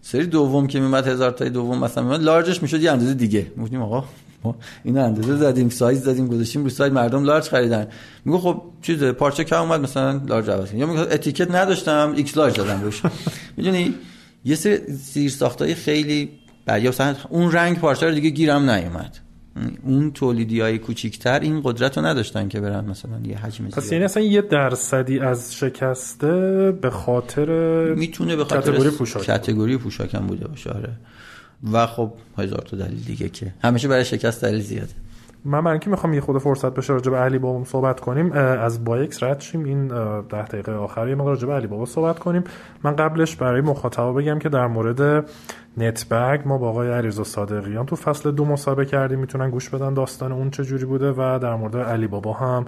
Speaker 1: سری دوم که میومد هزار تای دوم مثلا میومد large ش می‌شد یه اندازه دیگه. گفتیم آقا ما این اندازه زدیم سایز زدیم گذاشتیم رو سایت مردم large خریدن میگه خب چیز پارچه کم اومد مثلا large عوض. یا میگه اتیکت نداشتم X large دادم روش می‌دونی یه سری زیر ساختای خیلی بعد اون رنگ پارچه رو دیگه گیرم نیومد اون تولیدی های کوچیکتر این قدرت رو نداشتن که برن مثلا یه حجم
Speaker 2: پس. یعنی اصلا یه درصدی از شکسته به خاطر
Speaker 1: می‌تونه به خاطر
Speaker 2: category پوشاک
Speaker 1: category پوشاک هم بوده باشه آره و خب هزار تا دلیل دیگه که همیشه برای شکست دلیل زیاده.
Speaker 2: من برای اینکه می‌خوام یه خود فرصت بشه راجع به علی بابا صحبت کنیم از بایکس رد شیم. این ده دقیقه آخر یه مقدار راجع به علی بابا صحبت کنیم. من قبلش برای مخاطبا بگم که در مورد نت برگ ما با آقای علیرضا صادقیان تو فصل دو مصاحبه کردیم. می‌تونن گوش بدن داستان اون چه جوری بوده و در مورد علی بابا هم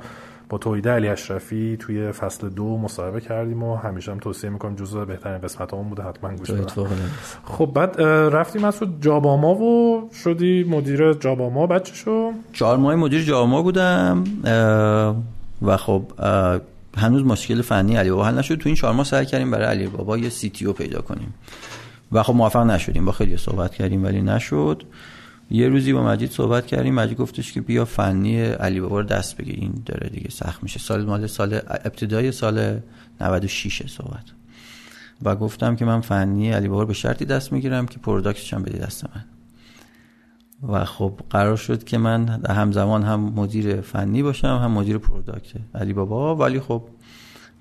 Speaker 2: با توحید علی اشرفی توی فصل دو مصاحبه کردیم و همیشه هم توصیه می‌کنم جزو بهترین قسمت اون بوده حتما گوش بدن. خب بعد رفتیم از تو جاباما و شدی مدیر جاباما. بچه شو
Speaker 1: چهار ماه مدیر جاما بودم و خب هنوز مشکل فنی علی بابا حل نشد. تو این چهار ماه سعی کردیم برای علی بابا یه سی تی او پیدا کنیم. و خب موفق نشدیم با خیلی صحبت کردیم ولی نشد. یه روزی با مجید صحبت کردیم. مجید گفتش که بیا فنی علی بابا رو دست بگیر این داره دیگه سخت میشه. سال مال سال ابتدای سال 96 صحبت. و گفتم که من فنی علی بابا رو به شرطی دست می‌گیرم که product ش هم بدی دست من. و خب قرار شد که من همزمان هم مدیر فنی باشم هم مدیر product علی بابا. ولی خب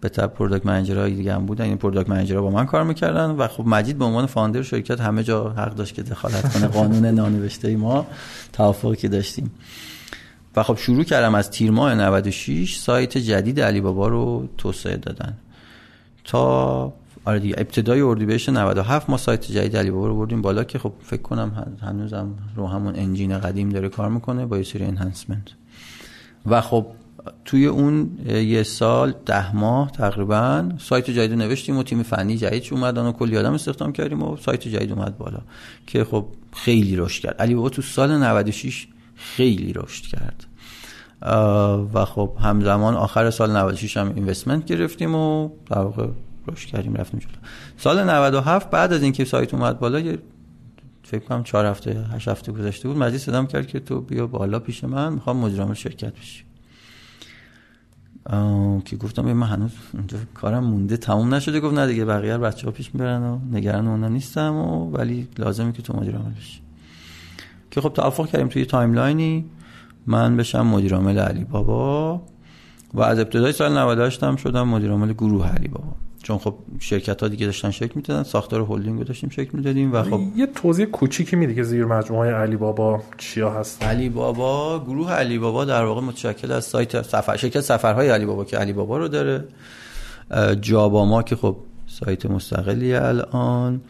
Speaker 1: به تبع product manager های دیگه هم بودن. این product manager ها با من کار می‌کردن و خب مجید به عنوان founder شرکت همه جا حق داشت که دخالت کنه. قانون نانوشته ما توافقی که داشتیم. و خب شروع کردم از تیر ماه 96 سایت جدید علی بابا رو توسعه دادن. تا آره دیگه ابتدای اردیبهشت 97 ما سایت جدید علی بابا رو بردیم بالا که خب فکر کنم هنوزم رو همون انجین قدیم داره کار می‌کنه با یه سری انهانسمنت و خب توی اون یه سال ده ماه تقریبا سایت جدید نوشتیم و تیم فنی جدید اومدن و کلی آدم استخدام کردیم و سایت جدید اومد بالا که خب خیلی رشد کرد. علی بابا تو سال 96 خیلی رشد کرد. و خب همزمان آخر سال 96 هم اینوستمنت گرفتیم و در واقع رشد کردیم رفتیم جلو. سال 97 بعد از اینکه سایت اومد بالا یه فکر کنم 4 هفته 8 هفته گذشته بود مجید صدام کرد که تو بیا بالا پیش من می‌خوام مدیر شرکت بشی. که گفتم من هنوز اونجا کارم مونده تموم نشده. گفت نه دیگه بقیه بچه ها پیش می‌برن و نگران اونا نیستم و ولی لازمه که تو مدیر عامل بشی. که خب توافق کردیم توی timeline ی. من بشم مدیر عامل علی بابا و از ابتدای سال 98 هم شدم مدیر عامل گروه علی بابا. چون خب شرکت ها دیگه داشتن شکل می‌دادن ساختار هلدینگ رو داشتیم شکل می‌دادیم و خب
Speaker 2: یه توضیح کوچیکی میدی که زیر مجموعه علی بابا چیا هست؟
Speaker 1: علی بابا گروه علی بابا در واقع متشکل از سایت سفر شرکت سفرهای علی بابا که علی بابا رو داره. جاباما که خب سایت مستقلی الان.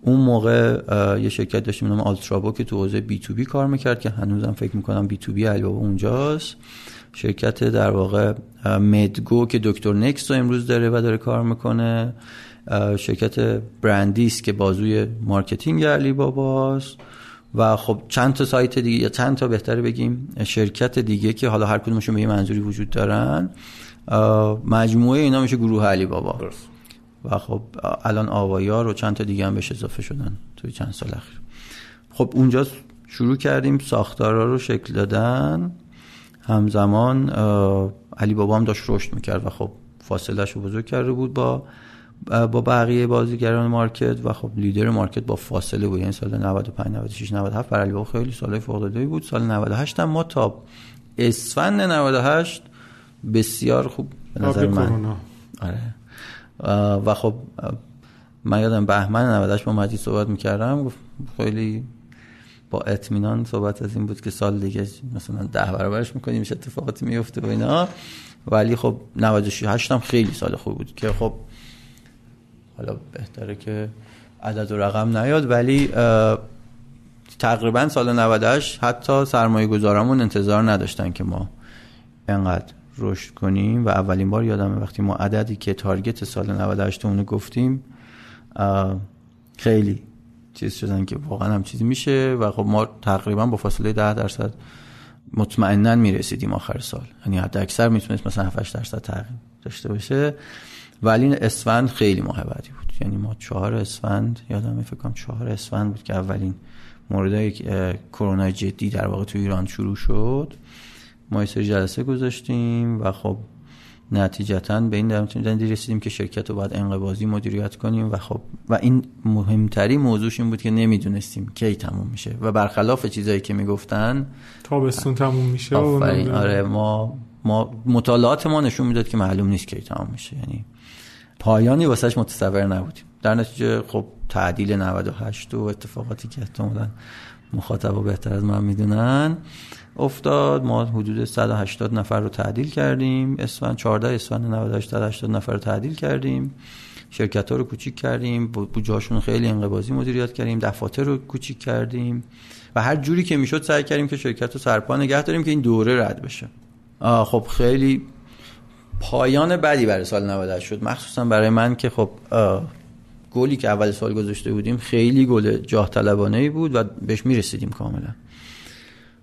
Speaker 1: اون موقع یه شرکت داشتیم نام آلترابو که تو حوزه B2B کار می‌کرد که هنوزم فکر می‌کنم B2B علی بابا اونجاست. شرکت در واقع مدگو که دکتر نکست رو امروز داره و داره کار می‌کنه. شرکت برندیس که بازوی marketing علی باباست. و خب چند تا سایت دیگه یا چند تا بهتره بگیم شرکت دیگه که حالا هر کدومشون به یه منظوری وجود دارن. مجموعه اینا میشه گروه علی بابا. و خب الان آوایار و چند تا دیگه هم بهش اضافه شدن توی چند سال اخیر. خب اونجا شروع کردیم ساختارا رو شکل دادن. همزمان علی بابا هم داشت رشد می‌کرد و خب فاصلهش رو بزرگ کرده بود با با بقیه بازیگران مارکت و خب لیدر مارکت با فاصله بود. یعنی سال 95 96 97 برای علی بابا خیلی سال فوق العاده بود. سال 98 هم ما تا اسفند 98 بسیار خوب به نظر من آره. و خب من یادم بهمن 98 با مجید صحبت می‌کردم گفت خیلی با اطمینان صحبت از این بود که سال دیگه مثلا ده برابرش می‌کنیم میشه اتفاقاتی میفته و اینا. ولی خب 98 هم خیلی سال خوب بود که خب حالا بهتره که عدد و رقم نیاد ولی تقریبا سال 98 حتی سرمایه گذارمون انتظار نداشتن که ما انقدر رشد کنیم. و اولین بار یادم وقتی ما عددی که تارگت سال 98 اونو گفتیم خیلی چیز شدن که واقعا هم چیزی میشه و خب ما تقریبا با فاصله 10 درصد مطمئنا می‌رسیدیم آخر سال. یعنی حد اکثر می‌تونست مثلا 7 درصد تغییر داشته باشه. ولی اسفند خیلی ماه بعدی بود. یعنی ما چهار اسفند یادم فکر کنم چهار اسفند بود که اولین مورد کرونا جدی در واقع تو ایران شروع شد. ما یه سری جلسه گذاشتیم و خب نتیجتا به این نتیجه رسیدیم که شرکت رو باید انقبازی مدیریت کنیم و خب و این مهمترین موضوعش این بود که نمی‌دونستیم کی تموم میشه و برخلاف چیزایی که می‌گفتن
Speaker 3: تابستون تموم میشه
Speaker 1: آره ما ما مطالعات ما نشون می‌داد که معلوم نیست کی تموم میشه. یعنی پایانی واسش متصور نبودیم. در نتیجه خب تعدیل 98 و اتفاقاتی که احتمالاً مخاطب بهتر از من می‌دونن. افتاد. ما حدود 180 نفر رو تعدیل کردیم. اسفند 14 اسفند 98 180 نفر رو تعدیل کردیم. شرکت ها رو کوچیک کردیم. بودجهاشون خیلی انقباضی مدیریت کردیم. دفاتر رو کوچیک کردیم. و هر جوری که می‌شد سعی کردیم که شرکت رو سرپا نگه داریم که این دوره رد بشه. خب خیلی پایان بدی برای سال 98 شد. مخصوصا برای من که خب گلی که اول سال گذاشته بودیم خیلی گل جاه طلبانه ای بود و بهش می‌رسیدیم کاملا.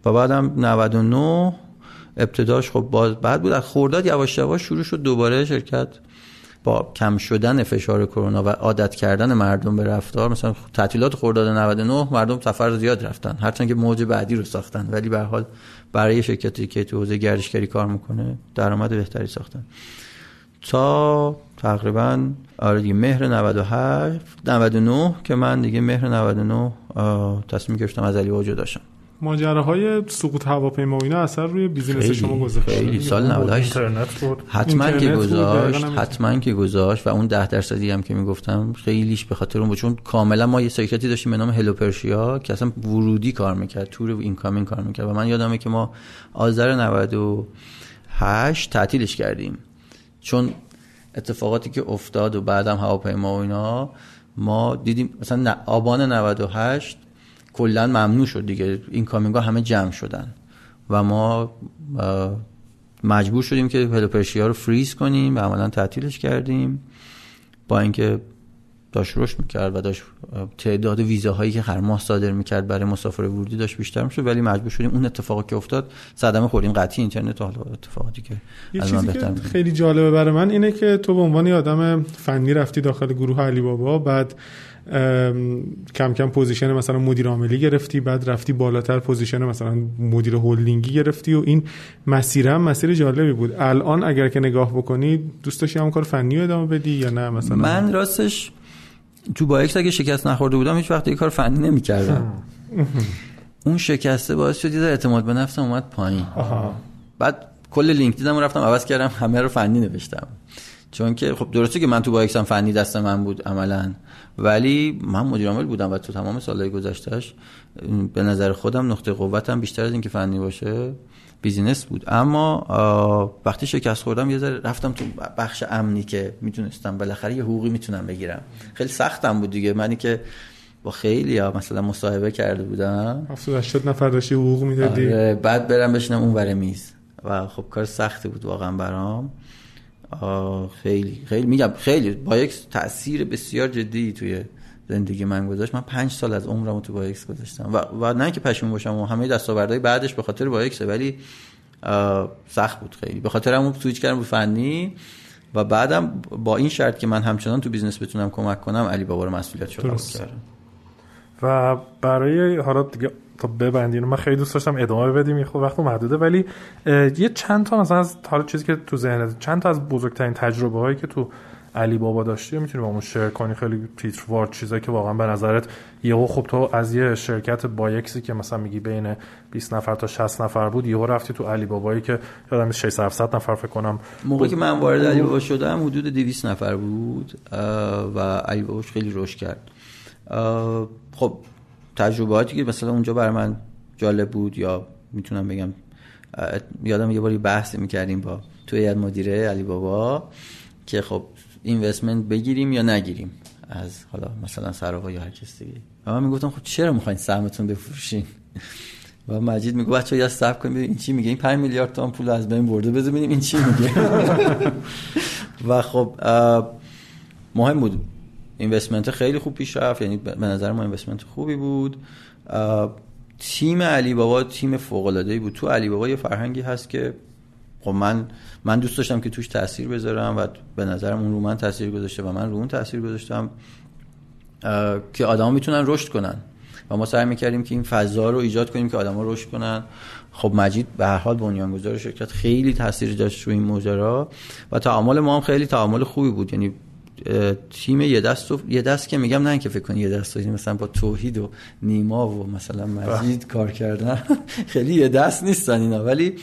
Speaker 1: و بعدم 99 ابتداش خب باز بعد بود از خورداد یواش یواش شروع شد دوباره شرکت با کم شدن فشار کرونا و عادت کردن مردم به رفتار. مثلا تعطیلات خورداد 99 مردم سفر زیاد رفتن هرچند که موج بعدی رو ساختن ولی به حال برای شرکتی که تو حوزه گردشگری کار می‌کنه درآمد بهتری ساختن. تا تقریبا آره دیگه مهر 98 99 که من دیگه مهر 99 تصمیم گرفتم از علی جدا شم
Speaker 3: ماجراهای سقوط هواپیما و اینا اثر روی business شما گذاشت.
Speaker 1: خیلی. سال 98
Speaker 2: اینترنت بود.
Speaker 1: حتما
Speaker 3: اینترنت
Speaker 1: که گذاشت حتما که گذاشت و اون ده درصدی هم که می‌گفتم خیلیش به خاطر اون بود. چون کاملا ما یه شرکتی داشتیم به نام Hello Persia که اصلا ورودی کار می‌کرد تور incoming کار می‌کرد و من یادمه که ما آذر 98 تعطیلش کردیم. چون اتفاقاتی که افتاد و بعدم هواپیما و اینا ما دیدیم مثلا آبان 98 کلا ممنوع شد دیگه. این کامینگ ها همه جمع شدن. و ما مجبور شدیم که هلوپرشیا رو فریز کنیم و عملا تعطیلش کردیم با اینکه داشت رشد می‌کرد و داشت تعداد ویزاهایی که هر ماه صادر می‌کرد برای مسافر ورودی داشت بیشتر می‌شد. ولی مجبور شدیم اون اتفاقی که افتاد صدمه خوردیم. قطعی اینترنت و حالا اتفاقاتی که
Speaker 3: یه
Speaker 1: از من
Speaker 3: چیزی که. خیلی جالبه برای من اینه که تو به عنوان آدم فنی رفتی داخل گروه علی بابا بعد کم کم position مثلا مدیر عاملی گرفتی بعد رفتی بالاتر position مثلا مدیر هلدینگی گرفتی و این مسیر هم مسیر جالبی بود. الان اگر که نگاه بکنی دوست داشتی هم کار فنی رو ادامه بدی یا نه مثلا؟
Speaker 1: من راستش تو با اگه شکست نخورده بودم هیچ وقت کار فنی نمی‌کردم. اون شکسته باعث شد یه اعتماد به نفسم اومد پایین.
Speaker 3: آها.
Speaker 1: بعد کل لینکدینم رفتم عوض کردم همه رو فنی نوشتم. چون که خب درسته که من تو با اکسم فنی دست من بود عملا. ولی من مدیر عامل بودم و تو تمام سالهای گذشتهش به نظر خودم نقطه قوتم بیشتر از اینکه فنی باشه business بود. اما وقتی شکست خوردم یه ذره رفتم تو بخش امنی که می‌تونستم بالاخره یه حقوقی می‌تونم بگیرم. خیلی سختم بود دیگه. منی که با خیلی ها مثلا مصاحبه کرده بودم.
Speaker 3: 70 80 نفر داشتی حقوق می‌دادی.
Speaker 1: آره بعد برم بشینم اون ور میز. و خب کار سختی بود واقعا برام. خیلی خیلی میگم خیلی با یک تاثیر بسیار جدی توی زندگی من گذاشت. من پنج سال از عمرم تو با ایکس گذاشتم. و, و نه که پشیمون باشم و همه دستاوردهای بعدش به خاطر با ایکسه ولی سخت بود خیلی. به خاطر همون سویچ کردم به فنی و بعدم با این شرط که من همچنان تو business بتونم کمک کنم علی بابا رو مسئولیت
Speaker 3: درست.
Speaker 1: کردم
Speaker 2: و برای حالا دیگه تا ببندین من خیلی دوست داشتم ادامه بدیم یه خود وقت محدوده. ولی یه چند تا مثلا از حالا چیزی که تو ذهنت چند تا از بزرگترین تجربه هایی که تو علی بابا داشتی می‌تونی با همون شیر کنی؟ خیلی تیتروار چیزایی که واقعا به نظرت یهو خب تو از یه شرکت بایکسی که مثلا میگی بین 20 نفر تا 60 نفر بود یهو رفتی تو علی بابایی که یادم 600 700 نفر فکر کنم
Speaker 1: موقعی که من وارد علی بابا شدم حدود 200 نفر بود و علی باباش خیلی رشد کرد. خب تجرباتی که مثلا اونجا برای من جالب بود یا می‌تونم بگم یادم یه باری بحث می‌کردیم با توی هیئت مدیره علی بابا که خب اینوستمنت بگیریم یا نگیریم از حالا مثلا سراوا یا هر کس دیگه. و من می‌گفتم خب چرا می‌خواین سهمتون بفروشین؟ و مجید میگه بچه یا صبر کنیم این چی میگه. این 5 میلیارد تومان پول از بین برده بذار ببینیم این چی میگه. و خب مهم بود. اینوستمنت خیلی خوب پیش رفت یعنی به نظر ما اینوستمنت خوبی بود. تیم علی بابا تیم فوق العاده بود. تو علی بابا یه فرهنگی هست که خب من من دوست داشتم که توش تاثیر بذارم و به نظرم اون رو من تاثیر گذاشته و من رو اون تاثیر گذاشتم که آدما می‌تونن رشد کنن. و ما سعی می‌کردیم که این فضا رو ایجاد کنیم که آدما رشد کنن. خب مجید به هر حال بنیانگذار شرکت خیلی تاثیر داشت روی این ماجرا و تعامل ما هم خیلی تعامل خوبی بود. یعنی تیم یه دست و یه دست که میگم نه که فکر کنی یه دست یعنی مثلا با توحید و نیما و مثلا مجید کار کردن. خیلی یه دست نیستن اینا. ولی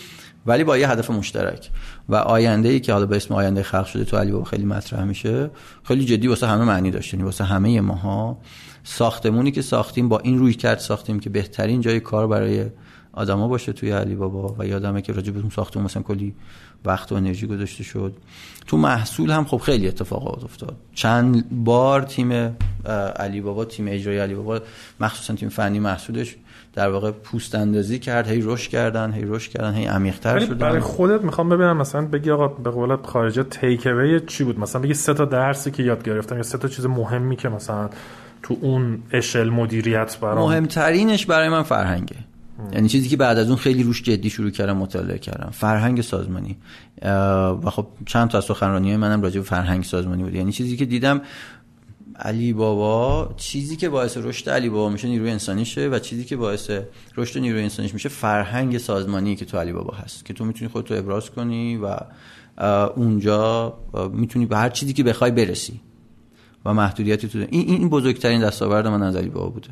Speaker 1: ولی با یه هدف مشترک. و آینده ای که حالا به اسم آینده خلق شده تو علی بابا خیلی مطرح میشه. خیلی جدی واسه همه معنی داشت. یعنی واسه همه ماها ساختمونی که ساختیم با این روی کرد ساختیم که بهترین جای کار برای آدما باشه توی علی بابا. و یادمه که راجع به اون ساختمون مثلا کلی وقت و انرژی گذاشته شد. تو محصول هم خب خیلی اتفاقات افتاد. چند بار تیم علی بابا تیم اجرایی علی بابا مخصوصا تیم فنی محصولش در واقع پوست اندازی کرد هی رشد کردن هی رشد کردن هی عمیق‌تر
Speaker 2: ولی
Speaker 1: شدن
Speaker 2: برای خودت می‌خوام ببینم مثلا بگی آقا به قول خارجه تیک اوی چی بود؟ مثلا بگی سه تا درسی که یاد گرفتم یا سه تا چیز مهمی که مثلا تو اون اشل مدیریت برام
Speaker 1: مهمترینش برای من فرهنگه. یعنی چیزی که بعد از اون خیلی روش جدی شروع کردم مطالعه کردم. فرهنگ سازمانی. و خب چند تا از سخنرانی منم راجع به فرهنگ سازمانی بود. یعنی چیزی که دیدم علی بابا چیزی که باعث رشد علی بابا میشه نیروی انسانیشه و چیزی که باعث رشد نیروی انسانیش میشه فرهنگ سازمانی که تو علی بابا هست. که تو می‌تونی خودتو ابراز کنی و اونجا می‌تونی به هر چیزی که بخوای برسی. و محدودیتی تو این این بزرگترین دستاورد من از علی بابا بوده.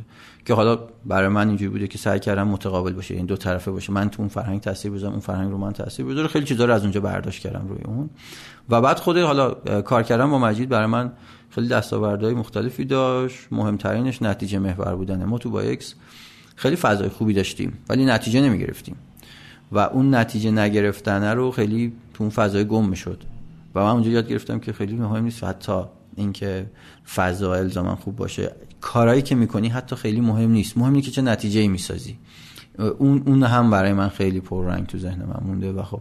Speaker 1: که حالا برای من اینجوری بوده که سعی کردم متقابل باشه این دو طرفه باشه. من تو اون فرهنگ تاثیر بذارم اون فرهنگ رو من تاثیر بذاره خیلی چیزا رو از اونجا برداشت کردم روی اون. و بعد خود حالا کار کردم با مجید برای من خیلی دستاوردهای مختلفی داشت. مهمترینش نتیجه محور بودن ما تو با ایکس خیلی فضای خوبی داشتیم ولی نتیجه نمی گرفتیم و اون نتیجه نگرفتن رو خیلی تو اون فضای گم می‌شد. و من اونجا یاد گرفتم که خیلی مهم نیست حتی اینکه فضا الزاما خوب باشه. کارهایی که می‌کنی حتی خیلی مهم نیست. مهم اینه که چه نتیجه ای می‌سازی. اون اون هم برای من خیلی پررنگ تو ذهن من مونده و خب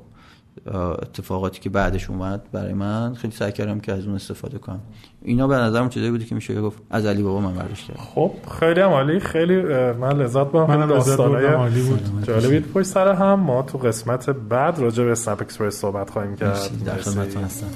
Speaker 1: اتفاقاتی که بعدش اومد برای من خیلی سعی کردم که از اون استفاده کنم. اینا به نظرم چیزایی بودی که میشه گفت از علی بابا من برداشت کردم.
Speaker 2: خب خیلی هم عالی. خیلی من لذت بردم
Speaker 3: لذت
Speaker 2: داستانای
Speaker 3: بردم، عالی بود.
Speaker 2: جالبی پشت سر هم ما تو قسمت بعد راجع به اسنپ اکسپرس صحبت خواهیم کرد
Speaker 1: در. خدمتتون هستم.